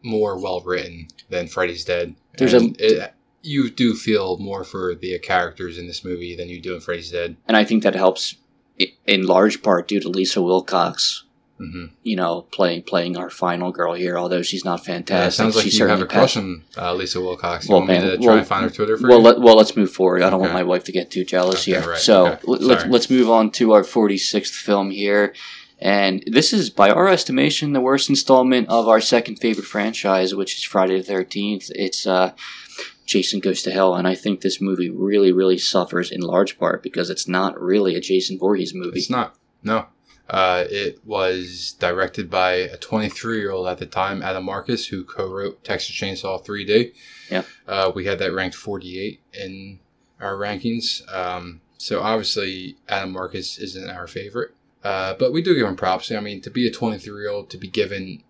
more well written than Freddy's Dead. There's And it, you do feel more for the characters in this movie than you do in Freddy's Dead. and I think that helps in large part due to Lisa Wilcox. hmm You know, playing playing our final girl here, although she's not fantastic. Yeah, sounds like you have a crush on uh, Lisa Wilcox. You Well, want me man, to try well- and find her Twitter for Well, you? let, well, let's move forward. I don't want my wife to get too jealous Okay, here. right, So okay. let- let's let's move on to our 46th film here, and this is, by our estimation, the worst installment of our second favorite franchise, which is Friday the 13th. It's uh, Jason Goes to Hell, and I think this movie really, really suffers in large part because it's not really a Jason Voorhees movie. It's not. No. Uh, it was directed by a 23 year old at the time, Adam Marcus, who co wrote Texas Chainsaw 3D. Yeah. Uh, we had that ranked 48 in our rankings. Um, so obviously, Adam Marcus isn't our favorite. Uh, but we do give him props. I mean, to be a 23 year old, to be given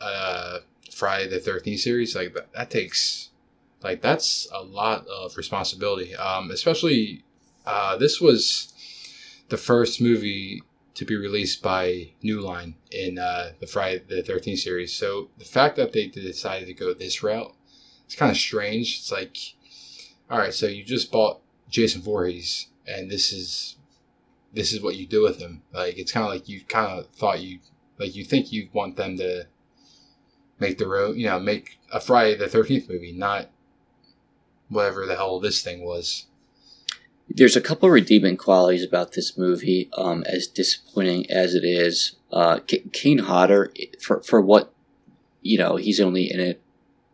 uh, Friday the 13th series, like that, that takes, like, that's a lot of responsibility. Um, especially, uh, this was the first movie to be released by New Line in uh, the Friday the 13th series. So the fact that they decided to go this route, it's kind of strange. It's like, all right, so you just bought Jason Voorhees, and this is this is what you do with him. Like it's kind of like you kind of thought you like you think you want them to make the own, you know, make a Friday the 13th movie, not whatever the hell this thing was. There's a couple redeeming qualities about this movie, um, as disappointing as it is. Uh, K- Kane Hodder, for for what you know, he's only in it,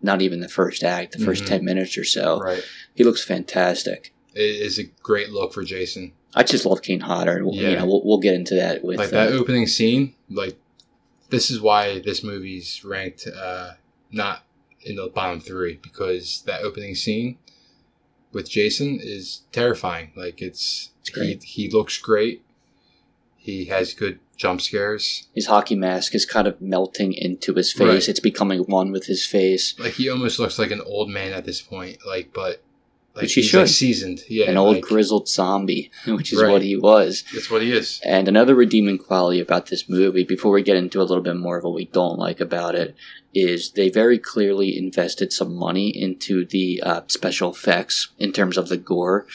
not even the first act, the 1st Mhm. ten minutes or so. Right. He looks fantastic. It is a great look for Jason. I just love Kane Hodder. we'll- You Yeah. know, we'll, we'll get into that with like uh, that opening scene like this is why this movie's ranked uh not in the bottom three because that opening scene with jason is terrifying like it's, It's great. He, he looks great he has good jump scares his hockey mask is kind of melting into his face. Right. It's becoming one with his face. like he almost looks like an old man at this point like but like Which he like should. seasoned yeah An old like, grizzled zombie, which is Right. what he was. that's what he is And another redeeming quality about this movie, before we get into a little bit more of what we don't like about it, is they very clearly invested some money into the uh, special effects in terms of the gore.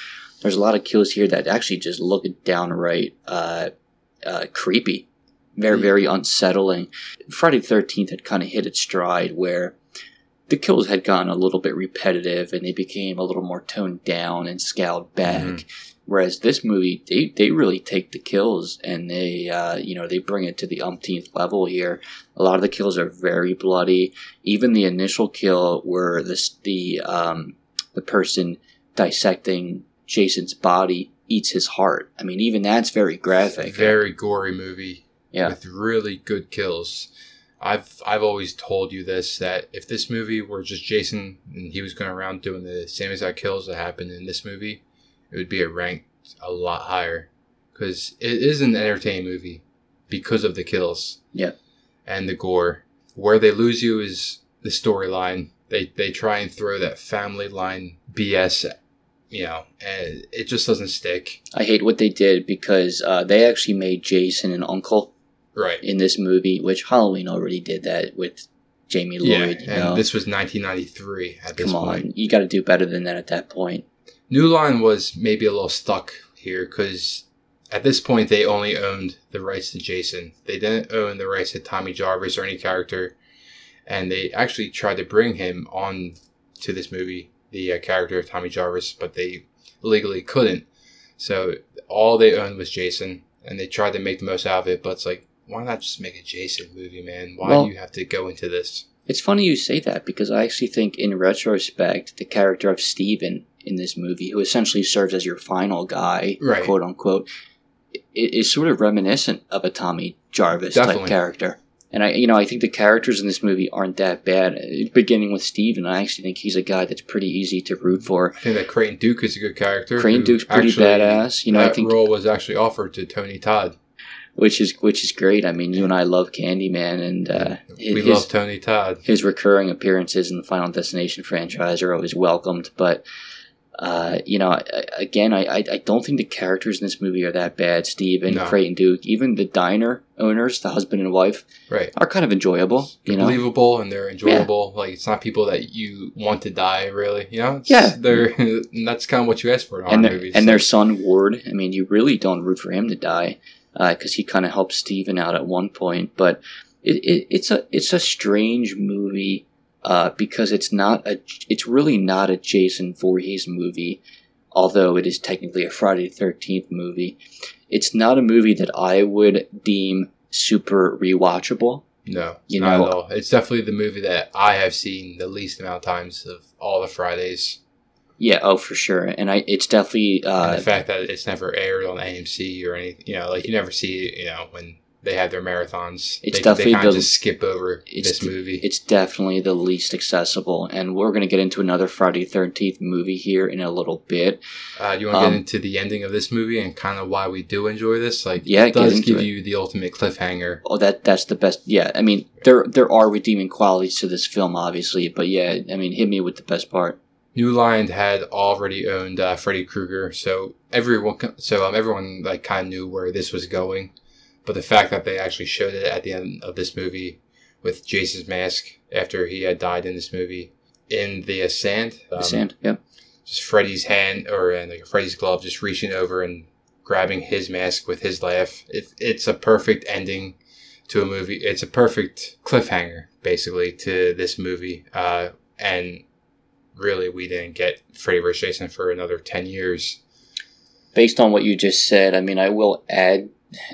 There's a lot of kills here that actually just look downright uh, uh, creepy, very, Mm. very unsettling. Friday the 13th had kind of hit its stride where the kills had gotten a little bit repetitive and they became a little more toned down and scaled back. Mhm. Whereas this movie, they, they really take the kills and they, uh, you know, they bring it to the umpteenth level here. A lot of the kills are very bloody. Even the initial kill where this, the, um, the person dissecting Jason's body eats his heart. I mean, even that's very graphic. very gory movie Yeah. with really good kills. I've I've always told you this that if this movie were just Jason and he was going around doing the same exact kills that happened in this movie, it would be a rank a lot higher because it is an entertaining movie because of the kills. Yeah. And the gore. Where they lose you is the storyline. They they try and throw that family line BS, you know, and it just doesn't stick. I hate what they did because uh, they actually made Jason an uncle Right. in this movie, which Halloween already did that with Jamie Lloyd. Yeah, you know? and this was 1993 at this Come point. on, you got to do better than that at that point. New Line was maybe a little stuck here because at this point they only owned the rights to Jason. They didn't own the rights to Tommy Jarvis or any character, and they actually tried to bring him on to this movie, the uh, character of Tommy Jarvis, but they legally couldn't. So all they owned was Jason, and they tried to make the most out of it. But it's like why not just make a Jason movie, man? Why Well- do you have to go into this? It's funny you say that because I actually think, in retrospect, the character of Steven in this movie, who essentially serves as your final guy, Right. quote unquote, is sort of reminiscent of a Tommy Jarvis Definitely. type character. And I, you know, I think the characters in this movie aren't that bad. Uh, Beginning with Steven, I actually think he's a guy that's pretty easy to root for. I think that Creighton Duke is a good character. Who Duke's pretty actually- badass. You know, I that think role was actually offered to Tony Todd. Which is which is great. I mean, you and I love Candyman, and uh, we his, love Tony Todd. his recurring appearances in the Final Destination franchise are always welcomed. But uh, you know, again, I, I I don't think the characters in this movie are that bad. Steve and No. Creighton Duke, even the diner owners, the husband and wife, Right. are kind of enjoyable. They're You know, believable and they're enjoyable. Like it's not people that you want to die, really. You know. It's, Yeah. They're that's kind of what you ask for in and horror their, movies. and their son Ward. I mean, you really don't root for him to die because he kind of helps Steven out at one point. But it, it, it's a it's a strange movie uh, because it's not a it's really not a Jason Voorhees movie, although it is technically a Friday the Thirteenth movie. It's not a movie that I would deem super rewatchable. no, you not know- at all. It's definitely the movie that I have seen the least amount of times of all the Fridays. Yeah, oh for sure, and I it's definitely uh, the fact that it's never aired on AMC or anything, you know, like you never see it, you know, when they have their marathons. It's they, definitely they the- just skip over this movie. it's definitely the least accessible. And we're going to get into another Friday 13th movie here in a little bit. Uh, you want to um, get into the ending of this movie and kind of why we do enjoy this? Like, Yeah, it does give it. you the ultimate cliffhanger. Oh, that that's the best. Yeah, I mean there there are redeeming qualities to this film, obviously, but yeah, I mean hit me with the best part. New Line had already owned uh, Freddy Krueger, so everyone, so um, everyone like kind of knew where this was going. But the fact that they actually showed it at the end of this movie with Jason's mask after he had died in this movie in the uh, sand, The um, sand, yeah, just Freddy's hand or uh, like Freddy's glove, just reaching over and grabbing his mask with his laugh. It, it's a perfect ending to a movie. It's a perfect cliffhanger, basically, to this movie. Uh, and really, we didn't get Freddy vs. Jason for another ten years. based on what you just said, I mean I will add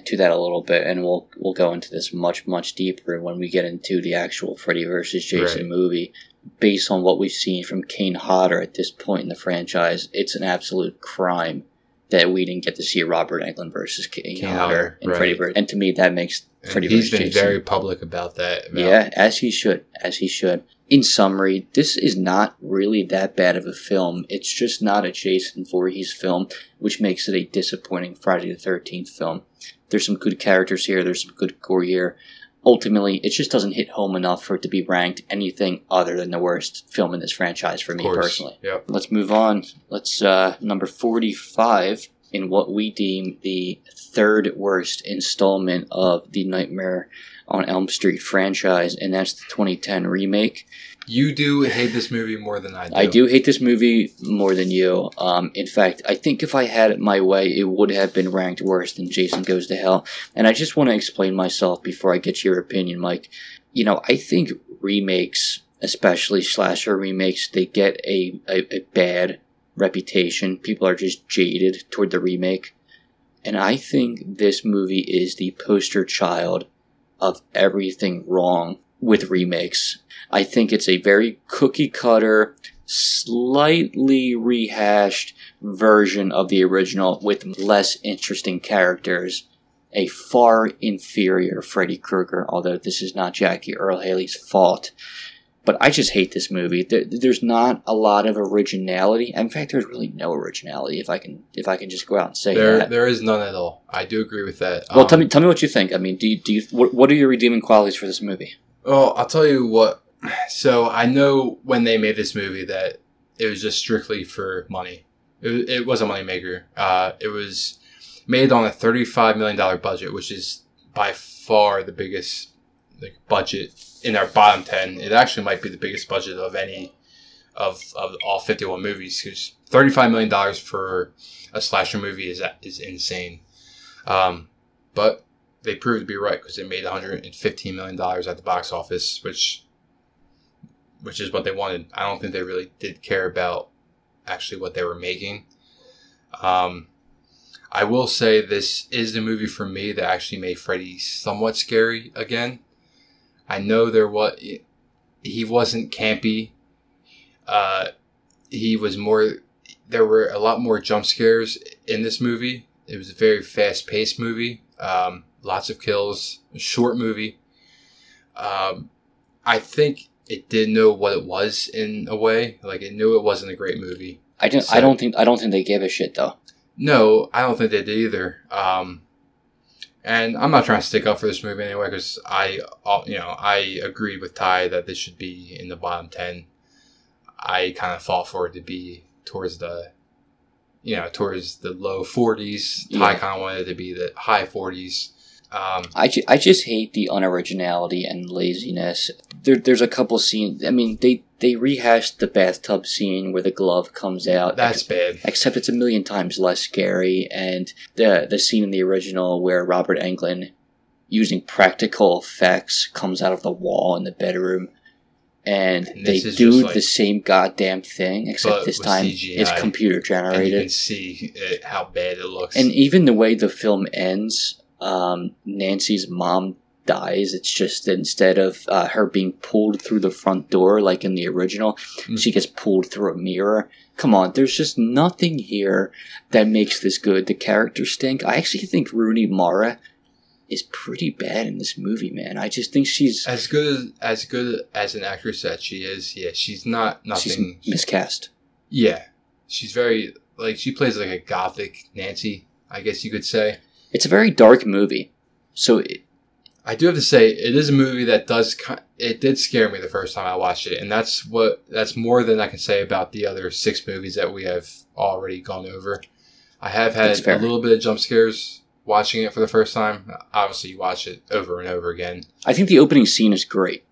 to that a little bit, and we'll we'll go into this much much deeper when we get into the actual Freddy versus Jason Right. movie. Based on what we've seen from Kane Hodder at this point in the franchise, it's an absolute crime that we didn't get to see Robert Englund versus Kane, Kane Hodder and right. Freddy versus. And to me, that makes And Freddy He's been very public about that. about- Yeah, as he should, as he should. In summary, this is not really that bad of a film. It's just not a Jason Voorhees film, which makes it a disappointing Friday the Thirteenth film. There's some good characters here. There's some good gore here. Ultimately, it just doesn't hit home enough for it to be ranked anything other than the worst film in this franchise for of me course. personally. Yep. Let's move on. Let's uh number 45 in what we deem the third worst installment of the Nightmare on Elm Street franchise and that's the 2010 remake. You do hate this movie more than I do. I do hate this movie more than you. Um, in fact, I think if I had it my way, it would have been ranked worse than Jason Goes to Hell. And I just want to explain myself before I get your opinion, Mike. You know, I think remakes, especially slasher remakes, they get a, a, a bad reputation. People are just jaded toward the remake. And I think this movie is the poster child of everything wrong with remakes. I think it's a very cookie cutter, slightly rehashed version of the original with less interesting characters. A far inferior Freddy Krueger, although this is not Jackie Earle Haley's fault. But I just hate this movie. There, there's not a lot of originality. In fact, there's really no originality. If I can, if I can just go out and say There, that. there is none at all. I do agree with that. Well, Um, tell me, tell me what you think. I mean, do you, do you, what, what are your redeeming qualities for this movie? Well, I'll tell you what. So I know when they made this movie that it was just strictly for money. It, was- it was a moneymaker. Uh, it was made on a thirty-five million dollar budget, which is by far the biggest like budget in our bottom ten. It actually might be the biggest budget of any of of all fifty-one movies. Because thirty-five million dollars for a slasher movie is is insane. Um, but they proved to be right because it made 115 million dollars at the box office, which which is what they wanted. I don't think they really did care about actually what they were making. Um, I will say this is the movie for me that actually made Freddy somewhat scary again. I know there was he wasn't campy. Uh, he was more. There were a lot more jump scares in this movie. It was a very fast paced movie. Um, lots of kills. Short movie. Um, I think it did know what it was in a way. Like it knew it wasn't a great movie. I don't. So- I don't think. I don't think they gave a shit though. No, I don't think they did either. Um, and I'm not trying to stick up for this movie anyway because I, uh, you know, I agreed with Ty that this should be in the bottom ten. I kind of fought for it to be towards the, you know, towards the low 40s. Ty kind of wanted it to be the high 40s. Um, I, ju- I just hate the unoriginality and laziness. There, there's a couple scenes. I mean, they they rehashed the bathtub scene where the glove comes out. that's bad. except it's a million times less scary. And the the scene in the original where Robert Englund, using practical effects, comes out of the wall in the bedroom, and And they do like- the same goddamn thing, except this time CGI. it's computer And you can generated. see it, how bad it looks. And even the way the film ends, um, Nancy's mom dies. It's just instead of uh, her being pulled through the front door like in the original, Mm. she gets pulled through a mirror. Come on, there's just nothing here that makes this good. The characters stink. I actually think Rooney Mara is pretty bad in this movie, man. I just think she's as good as, as good as an actress that she is, yeah, she's not she's nothing. miscast. Yeah, she's very like she plays like a gothic Nancy, I guess you could say. It's a very dark movie, so it, I do have to say it is a movie that does it did scare me the first time I watched it, and that's what that's more than I can say about the other six movies that we have already gone over. I have had a little bit of jump scares watching it for the first time. Obviously, you watch it over and over again. I think the opening scene is great.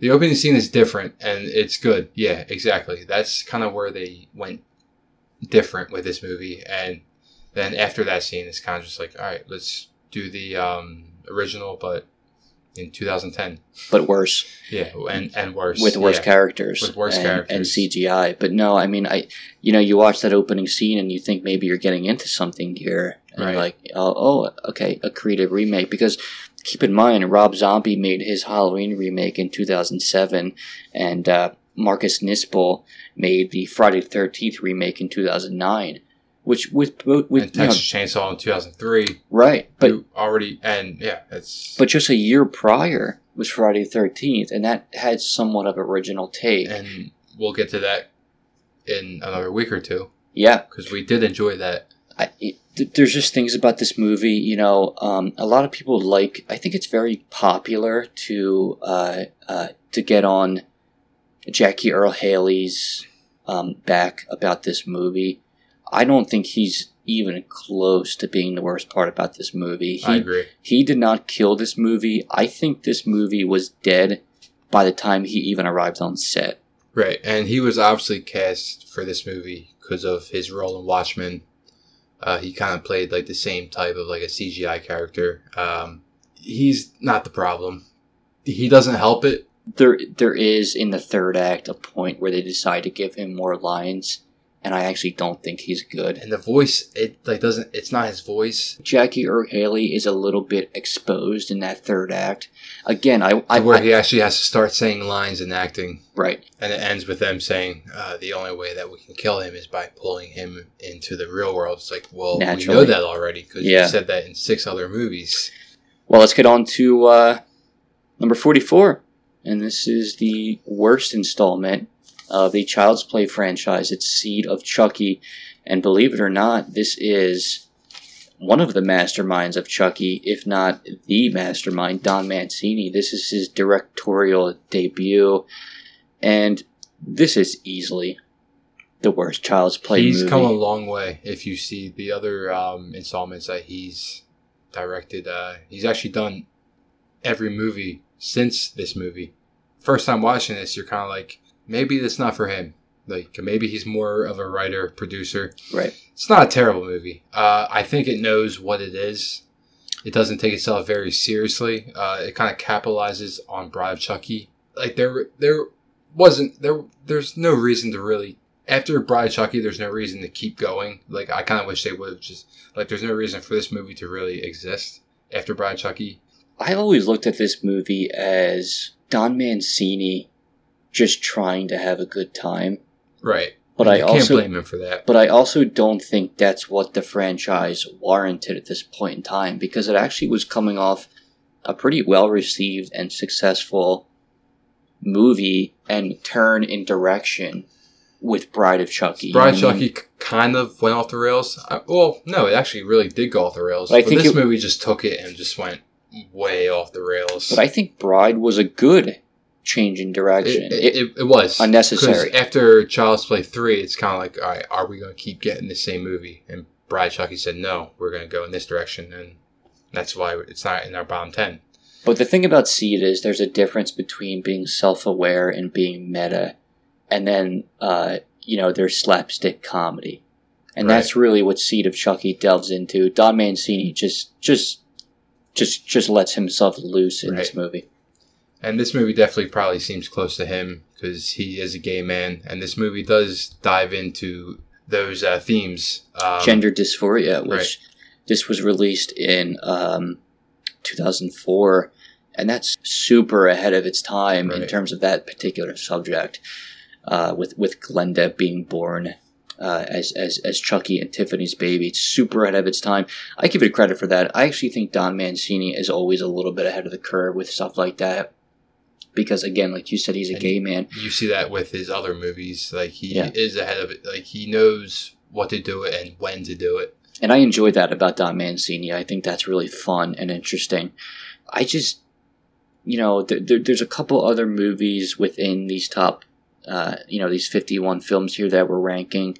The opening scene is different and it's good. Yeah, exactly. That's kind of where they went different with this movie. And then after that scene, it's kind of just like, all right, let's do the um, original, but in 2010. But worse. Yeah, and and worse with worse yeah. characters With worse and, characters. and CGI. But no, I mean, I you know, you watch that opening scene and you think maybe you're getting into something here, and Right. you're like, oh, oh, okay, a creative remake. Because keep in mind, Rob Zombie made his Halloween remake in 2007, and uh, Marcus Nispel made the Friday the Thirteenth remake in 2009. Which with with And you know, Texas Chainsaw in 2003. right, but already and yeah, it's but just a year prior was Friday the Thirteenth, and that had somewhat of original take. and we'll get to that in another week or two yeah, because we did enjoy that. I, it, there's just things about this movie, you know. Um, a lot of people like. I think it's very popular to uh, uh, to get on Jackie Earle Haley's um, back about this movie. I don't think he's even close to being the worst part about this movie. I He agree. he did not kill this movie. I think this movie was dead by the time he even arrived on set. Right, and he was obviously cast for this movie because of his role in Watchmen. Uh, he kind of played like the same type of like a CGI character. Um, he's not the problem. He doesn't help it. there there is in the third act a point where they decide to give him more lines and i actually don't think he's good And the voice, it like doesn't. It's not his voice. jackie earle haley is a little bit exposed in that third act again i, I, where I he actually has to start saying lines and acting, right and it ends with them saying uh, the only way that we can kill him is by pulling him into the real world. It's like, well, we know that already because Yeah. you said that in six other movies. well let's get on to uh, number 44 and this is the worst installment of the child's play franchise it's seed of chucky and believe it or not this is one of the masterminds of Chucky, if not the mastermind, Don Mancini. This is his directorial debut, and this is easily the worst Child's Play he's movie. come a long way. If you see the other um, installments that he's directed, uh, he's actually done every movie since this movie. First time watching this, you're kind of like, maybe that's not for him. Like maybe he's more of a writer producer. right. It's not a terrible movie. Uh, I think it knows what it is. It doesn't take itself very seriously. Uh, it kind of capitalizes on Bride of Chucky. Like there, there wasn't there. There's no reason to really after Bride of Chucky, there's no reason to keep going. Like I kind of wish they would have just like. There's no reason for this movie to really exist after Bride of Chucky. I always looked at this movie as Don Mancini just trying to have a good time. Right. But I you can't also blame him for that. but I also don't think that's what the franchise warranted at this point in time because it actually was coming off a pretty well received and successful movie and turn in direction with Bride of Chucky. Bride of I mean? Chucky kind of went off the rails. I, well, no, it actually really did go off the rails. But I But, think this it- movie just took it and just went way off the rails. But I think Bride was a good change in direction. it, it, it, it was unnecessary. After Child's Play three, it's kind of like, all right, are we going to keep getting the same movie? And of Chucky said, no, we're going to go in this direction, and that's why it's not in our bottom ten. But the thing about Seed is there's a difference between being self aware and being meta, and then uh, you know there's slapstick comedy, and Right. that's really what Seed of Chucky delves into. Don Mancini just just just just lets himself loose in this movie. And this movie definitely probably seems close to him because he is a gay man, and this movie does dive into those uh, themes. Um, Gender dysphoria, which right. this was released in um, 2004, and that's super ahead of its time in terms of that particular subject. Uh, with with Glenda being born uh, as as as Chucky and Tiffany's baby, it's super ahead of its time. I give it credit for that. I actually think Don Mancini is always a little bit ahead of the curve with stuff like that. Because again, like you said, he's a And gay man. You see that with his other movies. Like he Yeah. is ahead of it. Like he knows what to do it and when to do it. and I enjoy that about Don Mancini. I think that's really fun and interesting. I just, you know, there, there, there's a couple other movies within these top, uh, you know, these 51 films here that we're ranking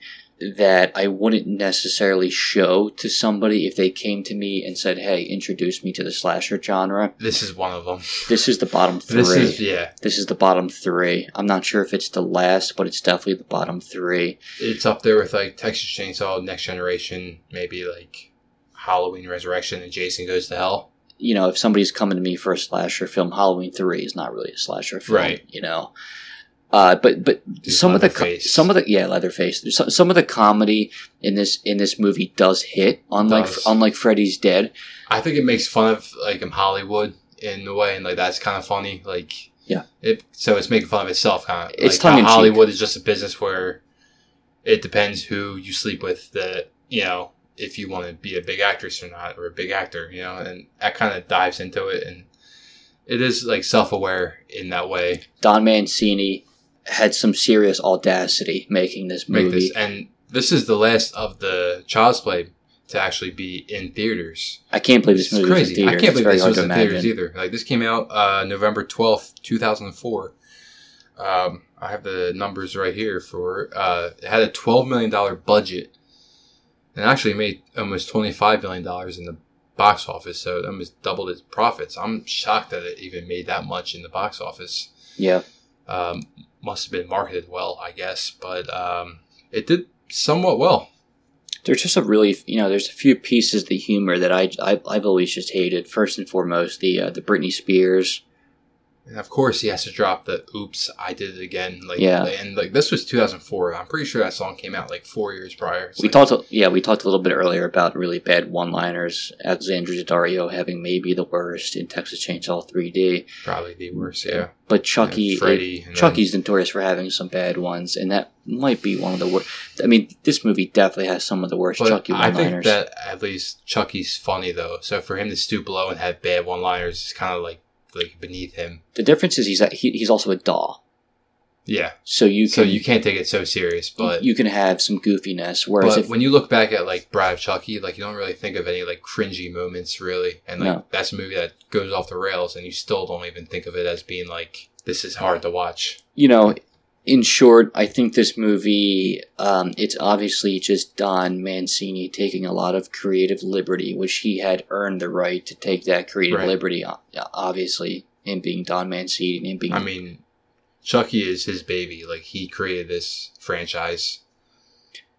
that I wouldn't necessarily show to somebody if they came to me and said, "Hey, introduce me to the slasher genre." This is one of them. This is the bottom three. This is yeah. this is the bottom three. I'm not sure if it's the last, but it's definitely the bottom three. It's up there with like Texas Chainsaw, Next Generation, maybe like Halloween Resurrection, and Jason Goes to Hell. you know, if somebody's coming to me for a slasher film, Halloween Three is not really a slasher film, Right. You know, uh, but but some of the co- some of the yeah Leatherface. Some, some of the comedy in this in this movie does hit, unlike Does. unlike Freddy's Dead. I think it makes fun of like um, Hollywood in a way, and like that's kind of funny. Like Yeah. it so it's making fun of itself. Kind of It's like. Hollywood is just a business where it depends who you sleep with. The you know if you want to be a big actress or not, or a big actor, you know, and that kind of dives into it, and it is like self aware in that way. Don Mancini had some serious audacity making this Make movie. this, and this is the last of the Child's Play to actually be in theaters. I can't believe this It's movie crazy. was in I can't It's believe this was in theaters either. Like this came out uh, November twelfth, two thousand four. Um, I have the numbers right here for uh, it had a twelve million dollar budget, and actually made almost twenty five million dollars in the box office. So it almost doubled its profits. I'm shocked that it even made that much in the box office. Yeah, Um, must have been marketed well, I guess, but um, it did somewhat well. there's just a really you know there's a few pieces of the humor that I, I I've always just hated. First and foremost, the uh, the Britney Spears. And of course, he has to drop the "Oops, I did it again." Like, Yeah. and like this was 2004. I'm pretty sure that song came out like four years prior. It's We like, talked, yeah, we talked a little bit earlier about really bad one-liners. Alexandra Daddario having maybe the worst in Texas Chainsaw 3D, probably the worst. Yeah, but Chucky, Freddy. and then- Chucky's notorious for having some bad ones, and that might be one of the worst. I mean, this movie definitely has some of the worst Chucky one-liners. think that at least Chucky's funny though. So for him to stoop low and have bad one-liners is kind of like like beneath him. the difference is he's a, he, he's also a doll, Yeah. so you can so you can't take it so serious, but you can have some goofiness. Whereas if when you look back at like Bride of Chucky, like you don't really think of any like cringy moments really, and like No. that's a movie that goes off the rails, and you still don't even think of it as being like this is hard to watch. you know, in short, I think this movie, um, it's obviously just Don Mancini taking a lot of creative liberty, which he had earned the right to take that creative Right. liberty. Obviously, him being Don Mancini and him being, I mean, Chucky is his baby. Like he created this franchise.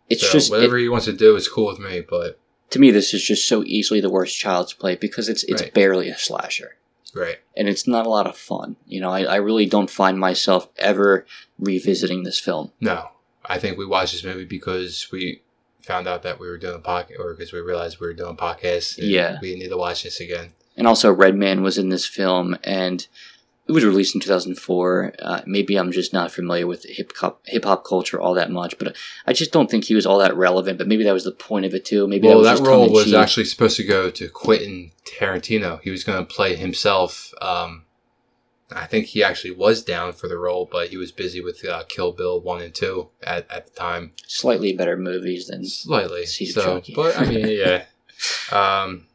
it's so just whatever it- he wants to do is cool with me. But to me, this is just so easily the worst Child's Play because it's it's Right. barely a slasher. Right, and it's not a lot of fun. You know, I, I really don't find myself ever revisiting this film. no, I think we watched this movie because we found out that we were doing a podcast, or because we realized we were doing a podcast. and Yeah. we need to watch this again. And also, Redman was in this film, and it was released in 2004. Uh, maybe I'm just not familiar with hip hop hip hop culture all that much, but I just don't think he was all that relevant. But maybe that was the point of it too. Maybe well, that, that, role was tongue-in-cheek. actually supposed to go to Quentin Tarantino. He was going to play himself. Um, I think he actually was down for the role, but he was busy with uh, Kill Bill one and two at, at the time. slightly better movies than Slightly. So, but I mean, yeah. Um,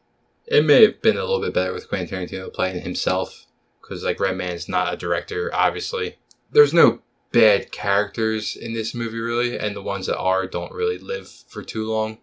it may have been a little bit better with Quentin Tarantino playing himself because, like, Redman's not a director, obviously. There's no bad characters in this movie, really, and the ones that are don't really live for too long.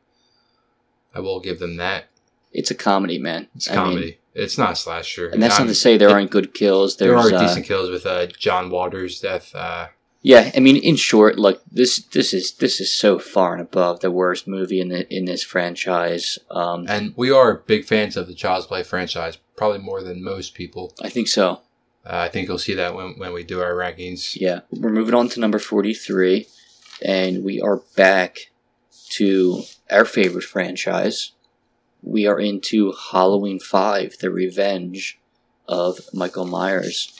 I will give them that. it's a comedy, man. It's I mean, comedy. it's not a slasher. and that's not I'm- to say there aren't good kills. there There's are uh, decent kills with uh, John Waters' death. Uh, Yeah, I mean, in short, like this, this is this is so far and above the worst movie in the in this franchise. Um, and we are big fans of the Child's Play franchise, probably more than most people. I think so. Uh, I think you'll see that when, when we do our rankings. Yeah, we're moving on to number forty-three, and we are back to our favorite franchise. We are into Halloween Five: The Revenge of Michael Myers.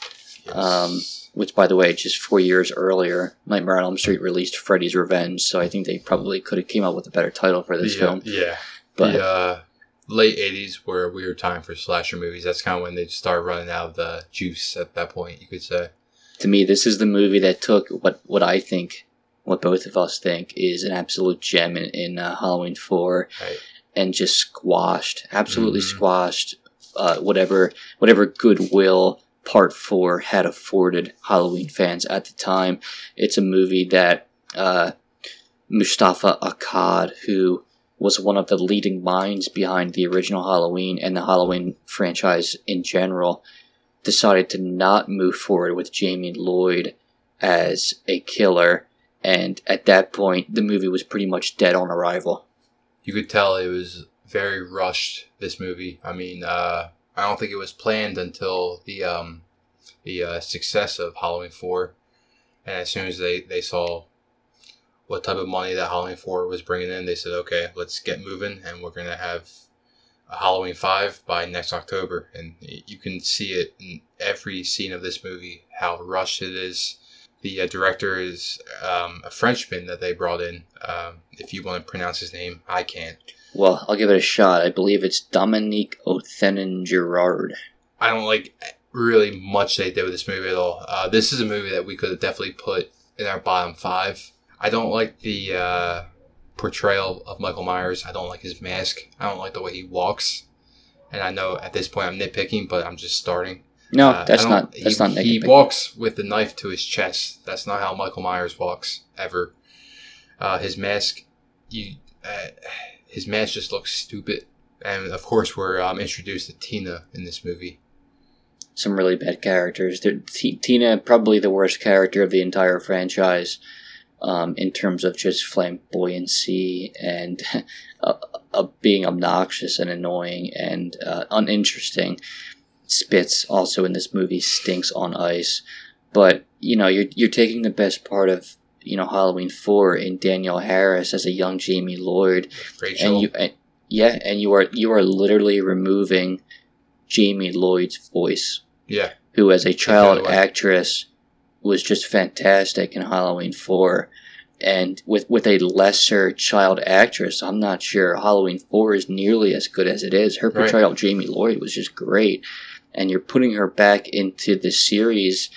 Um, which, by the way, just four years earlier, Nightmare on Elm Street released Freddy's Revenge. So I think they probably could have came up with a better title for this the, film. uh, yeah. But the uh, late 80s were a weird time for slasher movies. That's kind of when they started running out of the juice at that point, you could say. to me, this is the movie that took what what I think, what both of us think, is an absolute gem in, in uh, Halloween Four, Right. and just squashed, absolutely Mhm. squashed, uh, whatever whatever goodwill Part Four had afforded Halloween fans at the time. It's a movie that uh, Moustapha Akkad, who was one of the leading minds behind the original Halloween and the Halloween franchise in general, decided to not move forward with Jamie Lloyd as a killer. And at that point, the movie was pretty much dead on arrival. You could tell it was very rushed, this movie. I mean, uh, I don't think it was planned until the um, the uh, success of Halloween 4. And as soon as they, they saw what type of money that Halloween 4 was bringing in, they said, okay, let's get moving and we're going to have a Halloween 5 by next October. And you can see it in every scene of this movie, how rushed it is. The uh, director is um, a Frenchman that they brought in. Um, if you want to pronounce his name, I can't. Well, I'll give it a shot. I believe it's Dominique Othenin Girard. I don't like really much they did with this movie at all. Uh, this is a movie that we could have definitely put in our bottom five. I don't like the uh, portrayal of Michael Myers. I don't like his mask. I don't like the way he walks. And I know at this point I'm nitpicking, but I'm just starting. No, Uh, that's don't- that's he, not He walks with the knife to his chest. That's not how Michael Myers walks ever. Uh, his mask, you, uh, his mask just looks stupid. And of course, we're um, introduced to Tina in this movie. Some really bad characters. T- Tina, probably the worst character of the entire franchise, um, in terms of just flamboyancy and uh, uh, being obnoxious and annoying and uh, uninteresting. Spitz also in this movie stinks on ice, but you know you're you're taking the best part of you know Halloween Four in Danielle Harris as a young Jamie Lloyd, Rachel. and you and, yeah, and you are you are literally removing Jamie Lloyd's voice, yeah, who as a child actress was just fantastic in Halloween Four. And with with a lesser child actress, I'm not sure Halloween Four is nearly as good as it is. Her Right. portrayal of Jamie Lloyd was just great, and you're putting her back into the series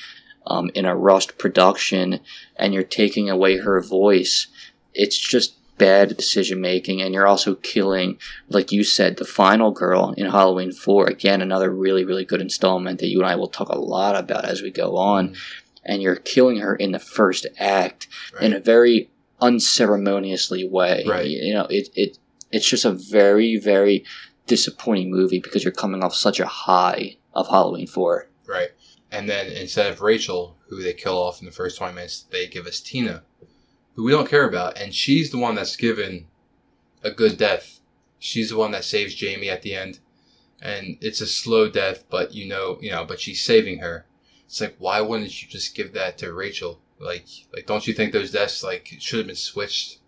um, in a rushed production, and you're taking away her voice. It's just bad decision making, and you're also killing, like you said, the final girl in Halloween Four. Again, another really really good installment that you and I will talk a lot about as we go on. And you're killing her in the first act right. in a very unceremoniously way. Right. You know, it, it it's just a very, very disappointing movie because you're coming off such a high of Halloween 4. right. And then instead of Rachel, who they kill off in the first 20 minutes, they give us Tina, who we don't care about. And she's the one that's given a good death. She's the one that saves Jamie at the end. And it's a slow death, but you know, you know, but she's saving her. It's like, why wouldn't you just give that to Rachel? Like, like, don't you think those deaths like should have been switched?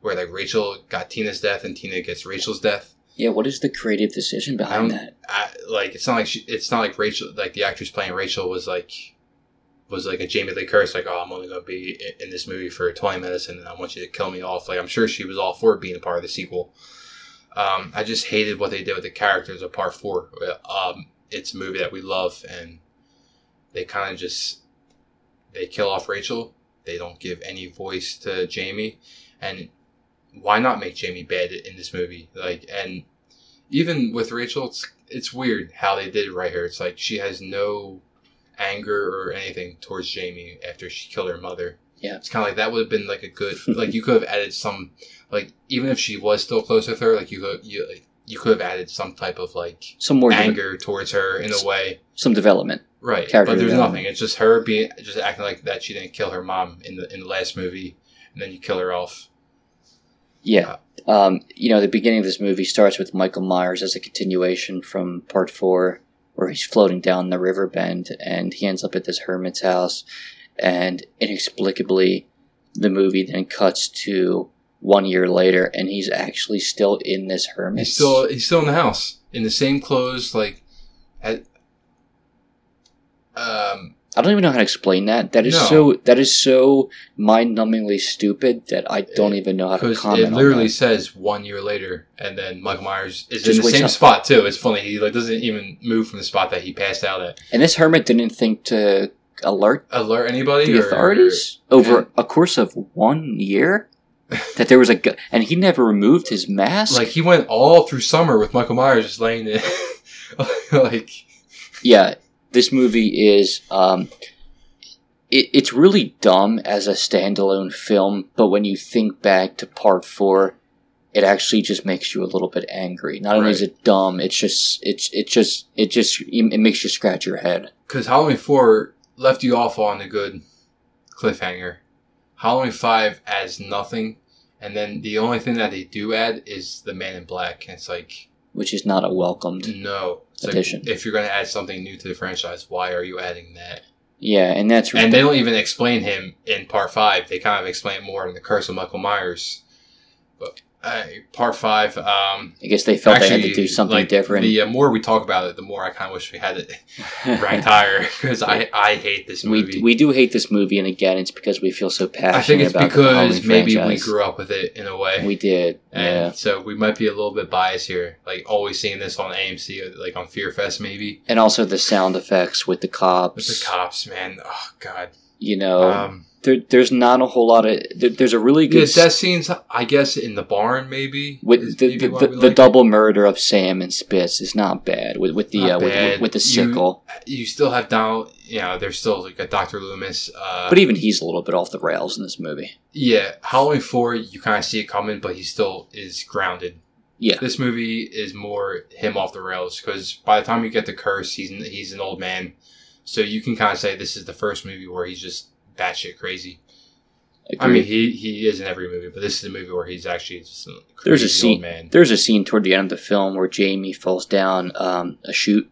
Where like Rachel got Tina's death and Tina gets Rachel's death. Yeah, what is the creative decision behind that? I, like, it's not like she, it's not like Rachel, like the actress playing Rachel was like was like a Jamie Lee Curtis, like, oh, I'm only gonna be in this movie for 20 minutes and I want you to kill me off. Like, I'm sure she was all for being a part of the sequel. Um, I just hated what they did with the characters of Part Four. Um, it's a movie that we love, and they kind of just they kill off Rachel. They don't give any voice to Jamie, and why not make Jamie bad in this movie? Like, and even with Rachel, it's it's weird how they did it right here. It's like she has no anger or anything towards Jamie after she killed her mother. Yeah. it's kind of like that would have been like a good like you could have added some like even if she was still close with her, like you could you like, you could have added some type of like Some more de- anger towards her in a way. some development. Right, but there's nothing. It's just her being just acting like that she didn't kill her mom in the in the last movie, and then you kill her off. Yeah. Um, you know, the beginning of this movie starts with Michael Myers as a continuation from part four, where he's floating down the river bend and he ends up at this hermit's house. And inexplicably, the movie then cuts to one year later and he's actually still in this hermit's. He's still he's still in the house in the same clothes, like at um I don't even know how to explain that. That is No. so. That is so mind-numbingly stupid that I don't even know how to comment it literally says one year later, and then Michael Myers is Just in the same up. spot too. It's funny he like doesn't even move from the spot that he passed out at. And this hermit didn't think to alert Alert anybody? the or- authorities over and- a course of one year that there was a gu- and he never removed his mask. Like he went all through summer with Michael Myers just laying there, like yeah, this movie is um, it, it's really dumb as a standalone film, but when you think back to part four, it actually just makes you a little bit angry. Not only is it dumb, it's just it's it just it just it makes you scratch your head. because Halloween four left you off on a good cliffhanger. Halloween five adds nothing, and then the only thing that they do add is the Man in Black. And it's like Which is not a welcomed. no, Addition. if you're going to add something new to the franchise, why are you adding that? Yeah, and that's And they don't even explain him in part five. They kind of explain it more in the Curse of Michael Myers. Uh, part five, um, I guess they felt they had to do something like, different. The uh, more we talk about it, the more I kind of wish we had it ranked higher because I I hate this movie. We, we do hate this movie, and again, it's because we feel so passionate I think it's because maybe we grew up with it in a way. We did, and yeah. so we might be a little bit biased here, like always seeing this on AMC, like on Fear Fest, maybe And also the sound effects with the cops. with the cops. Man, oh god. You know, Um, there, there's not a whole lot of. There, there's a really good s- death scenes. I guess in the barn, maybe with the maybe the, the, the it. double murder of Sam and Spitz is not bad with with the uh, with, with, with the You- sickle, You still have Donald. You know, there's still like a Doctor Loomis. Uh, but even he's a little bit off the rails in this movie. yeah, Halloween four, you kind of see it coming, but he still is grounded. Yeah. This movie is more him off the rails because by the time you get the Curse, he's he's an old man, so you can kind of say this is the first movie where he's just batshit crazy. I mean, he he is in every movie, but this is a movie where he's actually just a There's a old scene- man. There's a scene toward the end of the film where Jamie falls down um, a chute,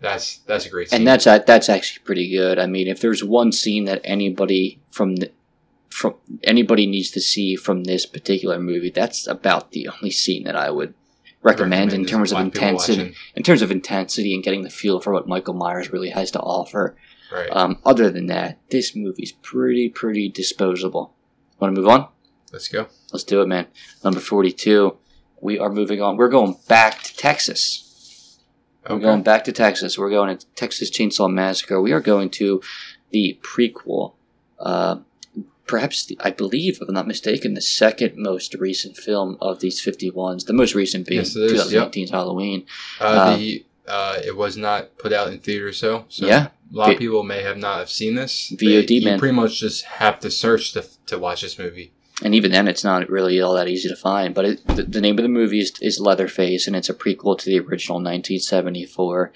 That's that's a great scene. and that's that's actually pretty good. I mean, if there's one scene that anybody from the from anybody needs to see from this particular movie, that's about the only scene that I would recommend, in terms of intensity. In terms of intensity and getting the feel for what Michael Myers really has to offer. Right. Um, other than that, this movie's pretty pretty disposable. Want to move on? Let's go. Let's do it, man. Number forty-two. We are moving on. We're going back to Texas. We're going back to Texas. We're going to Texas Chainsaw Massacre. We are going to the prequel. Uh, perhaps, the, I believe, if I'm not mistaken, the second most recent film of these 51s. The most recent being Yes, it is, 2019's Halloween. Uh, Uh, the uh, it was not put out in theaters, so so Yeah. a lot of people may have not have seen this. VOD, They- you man. pretty much just have to search to to watch this movie. And even then, it's not really all that easy to find. But it, the, the name of the movie is, is Leatherface, and it's a prequel to the original 1974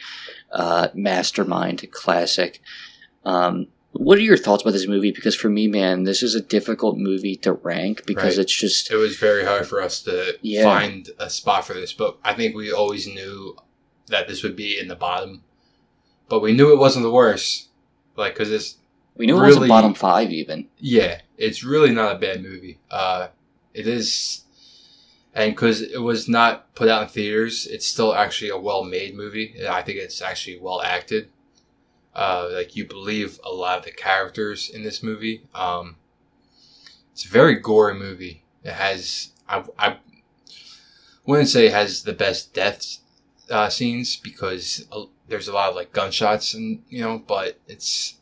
uh, Mastermind classic. Um, what are your thoughts about this movie? Because for me, man, this is a difficult movie to rank because Right. it's just It was very hard for us to Yeah. find a spot for this, but I think we always knew that this would be in the bottom. But we knew it wasn't the worst, like because it's We knew it was a bottom five even. Yeah, it's really not a bad movie. Uh, it is, and because it was not put out in theaters, it's still actually a well-made movie. And I think it's actually well acted. Uh, like you believe a lot of the characters in this movie. Um, it's a very gory movie. It has I I wouldn't say it has the best death uh, scenes because uh, there's a lot of like gunshots and you know, but it's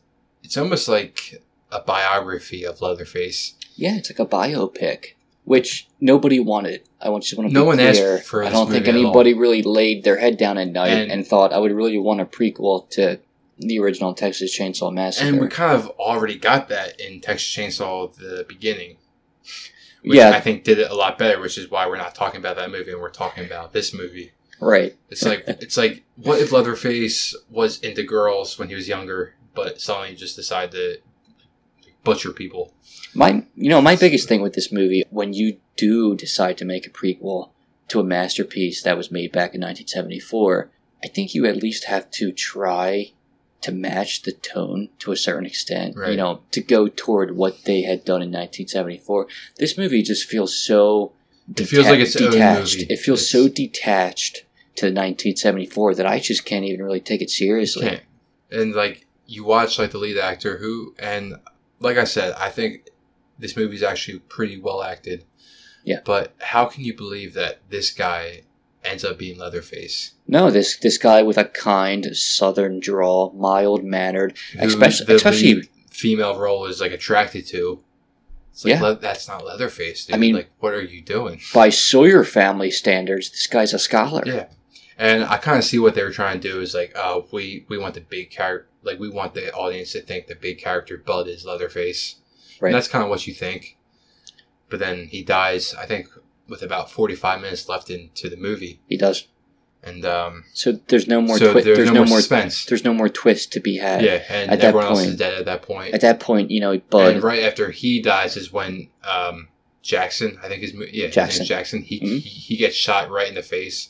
it's almost like a biography of Leatherface. Yeah, it's like a biopic, which nobody wanted. I want just want to No be one asked clear. for I don't think anybody really laid their head down at night and, And- thought I would really want a prequel to the original Texas Chainsaw Massacre. And we kind of already got that in Texas Chainsaw the beginning. Which Yeah. I think did it a lot better, which is why we're not talking about that movie and we're talking about this movie. Right. It's like it's like what if Leatherface was into girls when he was younger, but suddenly just decided to butcher people. My, you know, my biggest thing with this movie, when you do decide to make a prequel to a masterpiece that was made back in 1974, I think you at least have to try to match the tone to a certain extent. You know, to go toward what they had done in 1974. This movie just feels so. It feels like its detached. It feels It's- so detached to 1974 that I just can't even really take it seriously. Can't. And like you watch like the lead actor who and like I said, I think this movie is actually pretty well acted. Yeah. But how can you believe that this guy ends up being Leatherface? No, this this guy with a kind southern drawl, mild mannered, Especially- especially- female role is like attracted to. It's like Yeah. Le- that's not Leatherface, dude. I mean- like what are you doing? by Sawyer family standards, this guy's a scholar. Yeah. And I kind of see what they were trying to do is like, oh, we we want the big character, like we want the audience to think the big character Bud is Leatherface. Right. And that's kind of what you think. But then he dies, I think, with about forty five minutes left into the movie, He does. and um, So there's no more. so twi- there's, no, more suspense. There's no more twist to be had. yeah, and at that everyone else point- is dead at that point. At that point, you know, Bud. And right after he dies is when um, Jackson, I think his yeah, his Jackson. name's Jackson. He, Mhm. he he gets shot right in the face,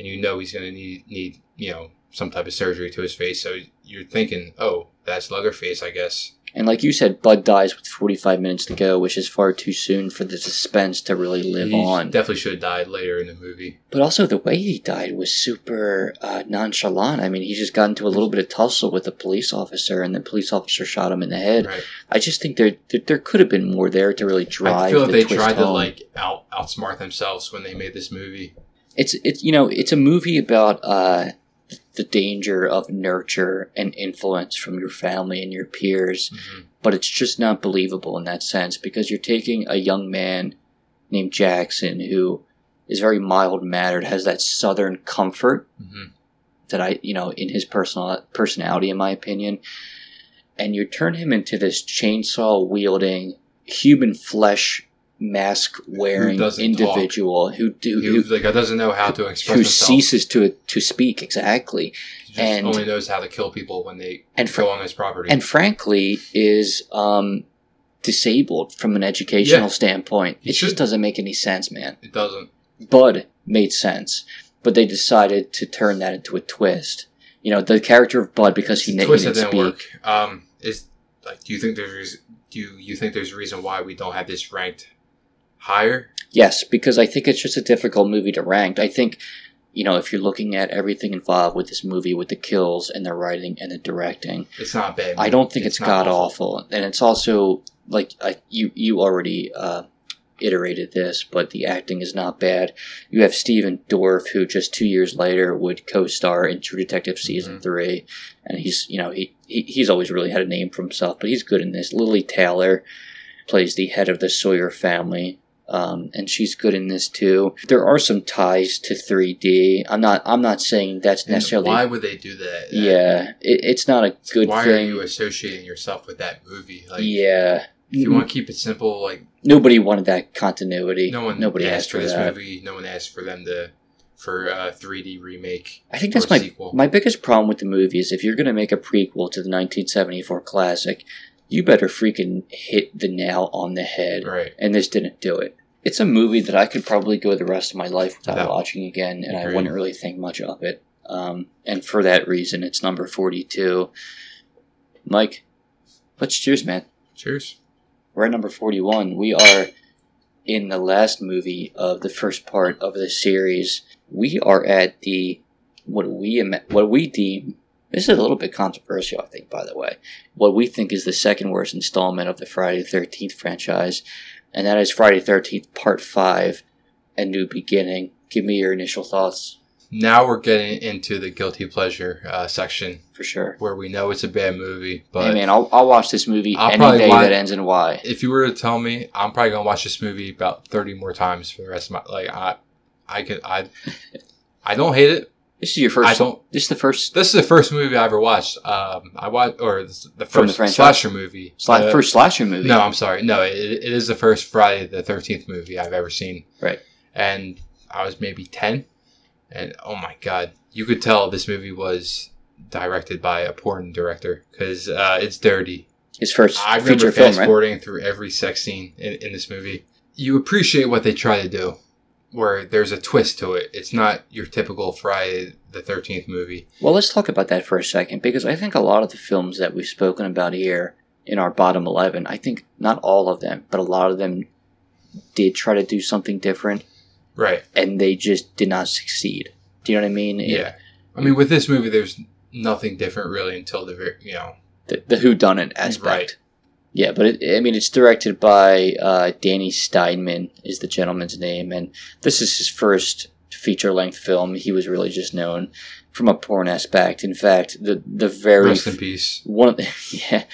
and you know he's gonna need need you know some type of surgery to his face. So you're thinking, oh, that's Leatherface, I guess. And like you said, Bud dies with 45 minutes to go, which is far too soon for the suspense to really live he on. definitely should have died later in the movie. But also, the way he died was super uh, nonchalant. I mean, he just got into a little bit of tussle with a police officer, and the police officer shot him in the head. Right. I just think there there, there could have been more there to really drive. I feel like the they twist tried to like out outsmart themselves when they made this movie. It's it's you know it's a movie about uh the danger of nurture and influence from your family and your peers Mhm. but it's just not believable in that sense because you're taking a young man named Jackson who is very mild mannered has that southern comfort Mhm. that I you know in his personal personality in my opinion and you turn him into this chainsaw wielding human flesh mask wearing individual who do He who, like doesn't know how to express who himself. ceases to to speak exactly He just and- only knows how to kill people when they and fr- go on his property. and frankly is um disabled from an educational Yeah. standpoint He it just doesn't make any sense man it doesn't. bud made sense but they decided to turn that into a twist you know the character of bud because he, the he twist didn't that didn't speak work. Um, is like, do you think there's do you, you think there's a reason why we don't have this ranked higher? yes because i think it's just a difficult movie to rank i think you know if you're looking at everything involved with this movie with the kills and the writing and the directing It's not bad. I don't think it's, not god awful, and it's also like I, you you already uh, iterated this, but the acting is not bad. You have Stephen Dorff, who just two years later would co-star in True Detective season Mhm. three, and he's you know he, he he's always really had a name for himself, but he's good in this. Lili Taylor plays the head of the Sawyer family. Um, and she's good in this too. There are some ties to 3D. I'm not. I'm not saying that's And necessarily. why would they do that? yeah, it, it's not a good why thing. are you associating yourself with that movie? Like, yeah, if you want to keep it simple, like nobody wanted that continuity. no one nobody asked asked for for this that. movie. No one asked for them to for a 3D remake. I think or that's my sequel. my biggest problem with the movie is if you're going to make a prequel to the 1974 classic, you better freaking hit the nail on the head. Right. And this didn't do it. It's a movie that I could probably go the rest of my life without Without- watching again, and I wouldn't really think much of it. Um, and for that reason, it's number 42. Mike, Let's cheers, man. Cheers. We're at number 41. We are in the last movie of the first part of the series. We are at the what we what we deem this is a little bit controversial, I think, by the way. What we think is the second worst installment of the Friday the Thirteenth franchise, and that is Friday Thirteenth Part Five, A New Beginning. Give me your initial thoughts, Now we're getting into the guilty pleasure uh, section for sure. where we know it's a bad movie, but hey man, I'll, I'll watch this movie I'll any day watch- that ends in Y. if you were to tell me, I'm probably gonna watch this movie about 30 more times for the rest of my like I, I could I, I don't hate it. This is your first. I don't. This is the first This is the first movie I ever watched. Um, I watched or the From the first slasher movie. sla- Uh, first slasher movie. No, I'm sorry. No, it, it is the first Friday the 13th movie I've ever seen. Right. And I was maybe 10. And oh my God, you could tell this movie was directed by a porn director because uh, it's dirty. His first I remember feature film, fast right? forwarding through every sex scene in, in this movie. You appreciate what they try to do, where there's a twist to it. It's not your typical Friday the 13th movie. Well, let's talk about that for a second because I think a lot of the films that we've spoken about here in our bottom 11, I think not all of them, but a lot of them did try to do something different Right. and they just did not succeed. Do you know what I mean? It- Yeah. I mean, with this movie, there's nothing different really until the very, you know, The, the who done it aspect. Right. Yeah, but it, I mean, it's directed by uh, Danny Steinmann is the gentleman's name, and this is his first feature length film. He was really just known from a porn aspect. In fact, the the very rest in peace. one of the yeah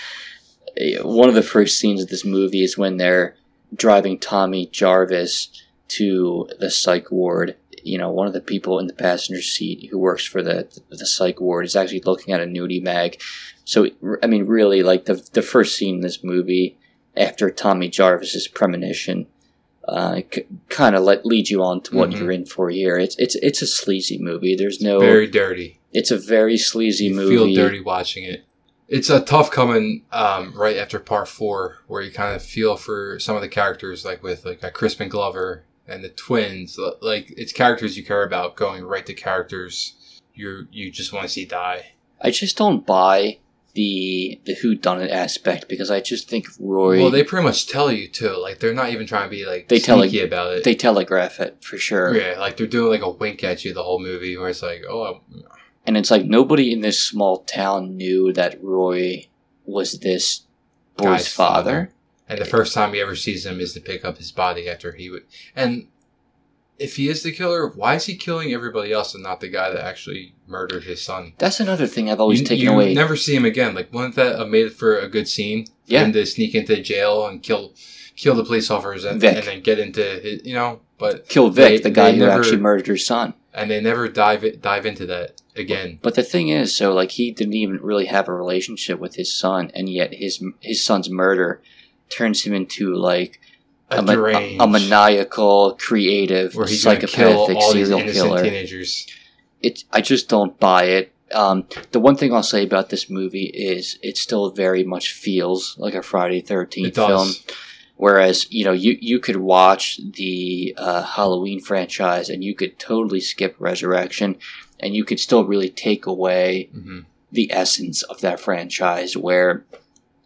one of the first scenes of this movie is when they're driving Tommy Jarvis to the psych ward. You know, one of the people in the passenger seat who works for the the psych ward is actually looking at a nudie mag. So I mean, really, like the the first scene in this movie after Tommy Jarvis's premonition. Uh, c- kind of let lead you on to what Mhm. you're in for here. It's it's it's a sleazy movie. There's no. Very dirty. it's a very sleazy You movie. feel dirty watching it. It's a tough coming um, right after part four, where you kind of feel for some of the characters, like with like a Crispin Glover and the twins. Like it's characters you care about going right to characters you you just want to see die. I just don't buy the the who done it aspect because I just think Roy Well, they pretty much tell you too. Like they're not even trying to be like They tell, sneaky about it. they telegraph it for sure. yeah, like they're doing like a wink at you the whole movie, where it's like, oh, And it's like nobody in this small town knew that Roy was this boy's father. father. And the first time he ever sees him is to pick up his body after he would. And if he is the killer, why is he killing everybody else and not the guy that actually murdered his son? That's another thing I've always you, taken you away. never see him again. Like, wasn't that a made for a good scene? Yeah. him to sneak into jail and kill kill the police officers and, and then get into his, you know. But Kill Vic, they- the guy who never- actually murdered his son. and they never dive it, dive into that again. But the thing is, so like he didn't even really have a relationship with his son, and yet his his son's murder turns him into like A, a, ma- a, maniacal, creative, where he's going to kill psychopathic serial killer. teenagers. it I just don't buy it. Um, the one thing I'll say about this movie is it still very much feels like a Friday Thirteenth film. Whereas you know you you could watch the uh, Halloween franchise and you could totally skip Resurrection, and you could still really take away hmm the essence of that franchise. Where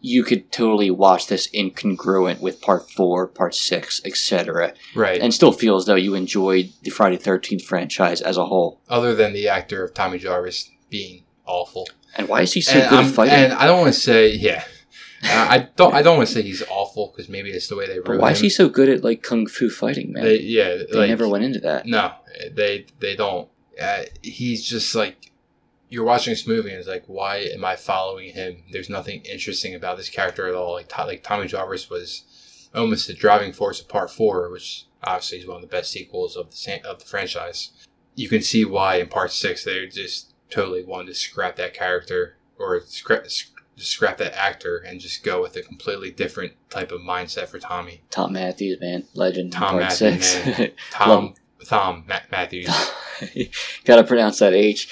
you could totally watch this incongruent with Part Four, Part Six, etc., Right. and still feel as though you enjoyed the Friday Thirteenth franchise as a whole. Other than the actor of Tommy Jarvis being awful. And why is he so and, good I'm- at fighting? and I don't want to say, yeah, Uh, I don't. I don't want to say he's awful because maybe it's the way they wrote but why him. is he so good at like kung fu fighting, man? They, They, like, never went into that. No, they they don't. Uh, he's just like you're watching this movie and it's like, why am I following him? There's nothing interesting about this character at all. Like To- like Tommy Jarvis was almost the driving force of Part Four, which obviously is one of the best sequels of the of the franchise. You can see why in Part Six they just totally wanted to scrap that character or scrap scrap that actor and just go with a completely different type of mindset for Tommy. Thom Mathews, man, legend. Thom Mathews. Tom Tom Ma- Mathews. Gotta pronounce that H.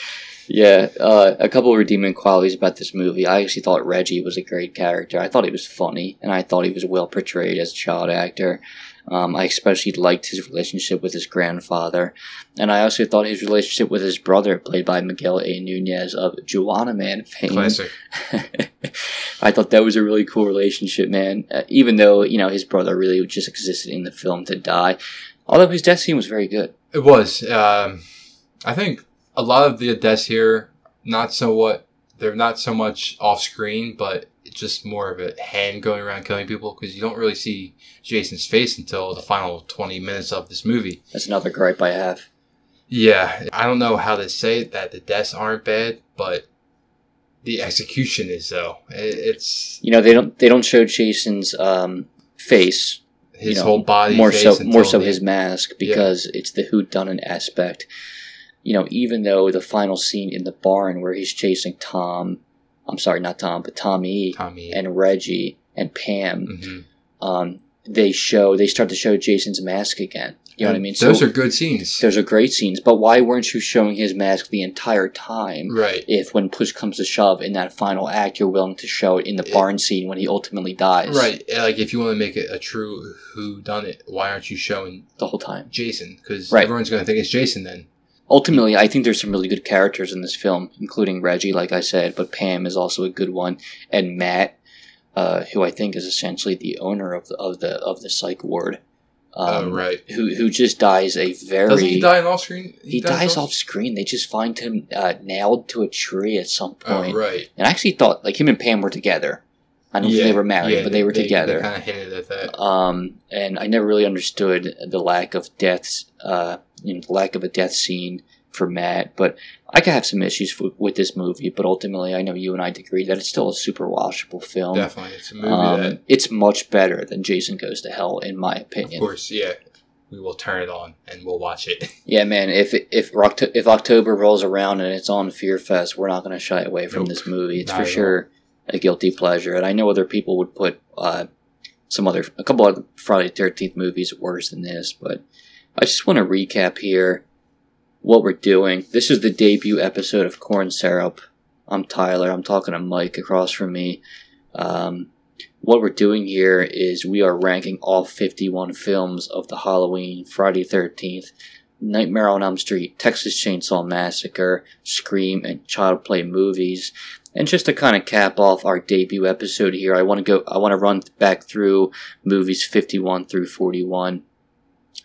Yeah, uh, a couple of redeeming qualities about this movie. I actually thought Reggie was a great character. I thought he was funny, and I thought he was well portrayed as a child actor. Um, I especially liked his relationship with his grandfather, and I also thought his relationship with his brother, played by Miguel A. Nunez of Juwanna Mann fame, Classic. I thought that was a really cool relationship, man. Uh, even though you know his brother really just existed in the film to die, although his death scene was very good. It was. Um, I think a lot of the deaths here, not so what they're not so much off screen, but just more of a hand going around killing people because you don't really see Jason's face until the final twenty minutes of this movie. That's another gripe I have. Yeah, I don't know how to say that the deaths aren't bad, but the execution is though. It's you know they don't they don't show Jason's um, face, his you know, whole body more so more so the- his mask because it's the who done it aspect. You know, even though the final scene in the barn where he's chasing Tom, I'm sorry, not Tom, but Tommy Tommy and Reggie and Pam, Mhm. um, they show they start to show Jason's mask again. You know what I And mean? Those so are good scenes, those are great scenes, but why weren't you showing his mask the entire time? right? If when push comes to shove in that final act, you're willing to show it in the It- barn scene when he ultimately dies, Right, like if you want to make it a true who done it, why aren't you showing The whole time. Jason? Because Right. everyone's going to think it's Jason then. Ultimately, I think there's some really good characters in this film, including Reggie, like I said, but Pam is also a good one, and Matt, uh, who I think is essentially the owner of the of the of the psych ward. Oh, Um, right. Who who just dies a very Doesn't he die off screen? he dies off screen. They just find him uh, nailed to a tree at some point. Oh, point. right. And I actually thought like him and Pam were together. I don't think they were married, yeah, but they were together. They kind of hinted at that. Um, and I never really understood the lack of deaths, uh, you know, the lack of a death scene for Matt. But I could have some issues w- with this movie. But ultimately, I know you and I agree that it's still a super watchable film. Definitely, it's a movie Um, that, it's much better than Jason Goes to Hell, in my opinion. of course, yeah, we will turn it on and we'll watch it. Yeah, man. If if if October rolls around and it's on Fear Fest, we're not going to shy away from Nope. this movie. It's for all. sure a guilty pleasure, and I know other people would put uh, some other a couple of Friday Thirteenth movies worse than this, but I just want to recap here what we're doing. This is the debut episode of Corn Syrup. I'm Tyler. I'm talking to Mike across from me. Um, what we're doing here is we are ranking all 51 films of the Halloween, Friday 13th, Nightmare on Elm Street, Texas Chainsaw Massacre, Scream, and Child Play movies. And just to kind of cap off our debut episode here, I want to go. I want to run back through movies 51 through 41.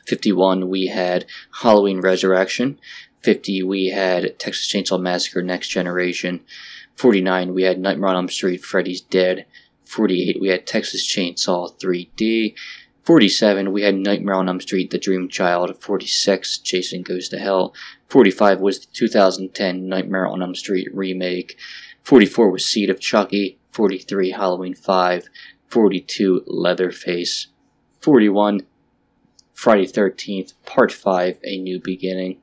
51, we had Halloween Resurrection. 50, we had Texas Chainsaw Massacre Next Generation. 49, we had Nightmare on Elm Street, Freddy's Dead. 48, we had Texas Chainsaw 3D. 47, we had Nightmare on Elm Street, The Dream Child. 46, Jason Goes to Hell. 45 was the 2010 Nightmare on Elm Street remake. 44 was Seed of Chucky. 43, Halloween 5. 42, Leatherface. 41, Friday 13th, Part 5, A New Beginning.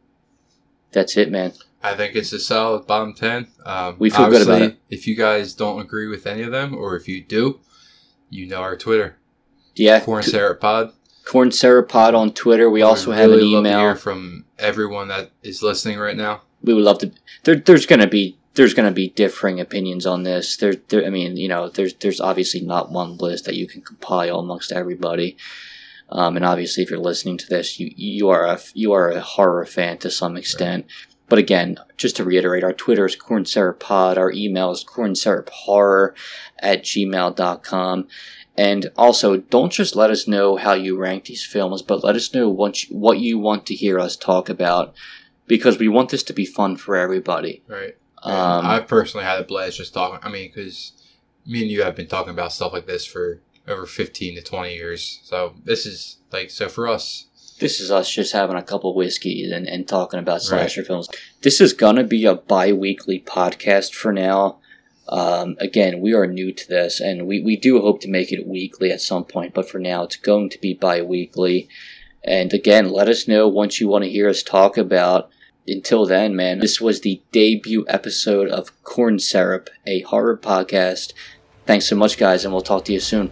That's it, man. I think it's a solid bottom ten. Um, We feel good about it. If you guys don't agree with any of them, or if you do, you know our Twitter, Yeah, Corn Syrup Pod. Corn Syrup Pod on Twitter. We also We'd have really an love to hear email. from everyone that is listening right now. We would love to. There, there's gonna be there's gonna be differing opinions on this. There, there. I mean, you know, there's there's obviously not one list that you can compile amongst everybody. Um, and obviously, if you're listening to this, you you are a you are a horror fan to some extent. But again, just to reiterate, our Twitter is Corn Syrup Pod. Our email is cornsyruphorror at gmail.com. And also, don't just let us know how you rank these films, but let us know what you, what you want to hear us talk about, because we want this to be fun for everybody. Right. Um, I've personally had a blast just talking. I mean, because me and you have been talking about stuff like this for over 15 to 20 years. So this is like, so for us, This is us just having a couple whiskeys and, and talking about slasher films. This is gonna be a bi-weekly podcast for now. Um, again, we are new to this, and we, we do hope to make it weekly at some point. But for now, it's going to be bi-weekly. And again, let us know once you want to hear us talk about. Until then, man, this was the debut episode of Corn Syrup, a horror podcast. Thanks so much, guys, and we'll talk to you soon.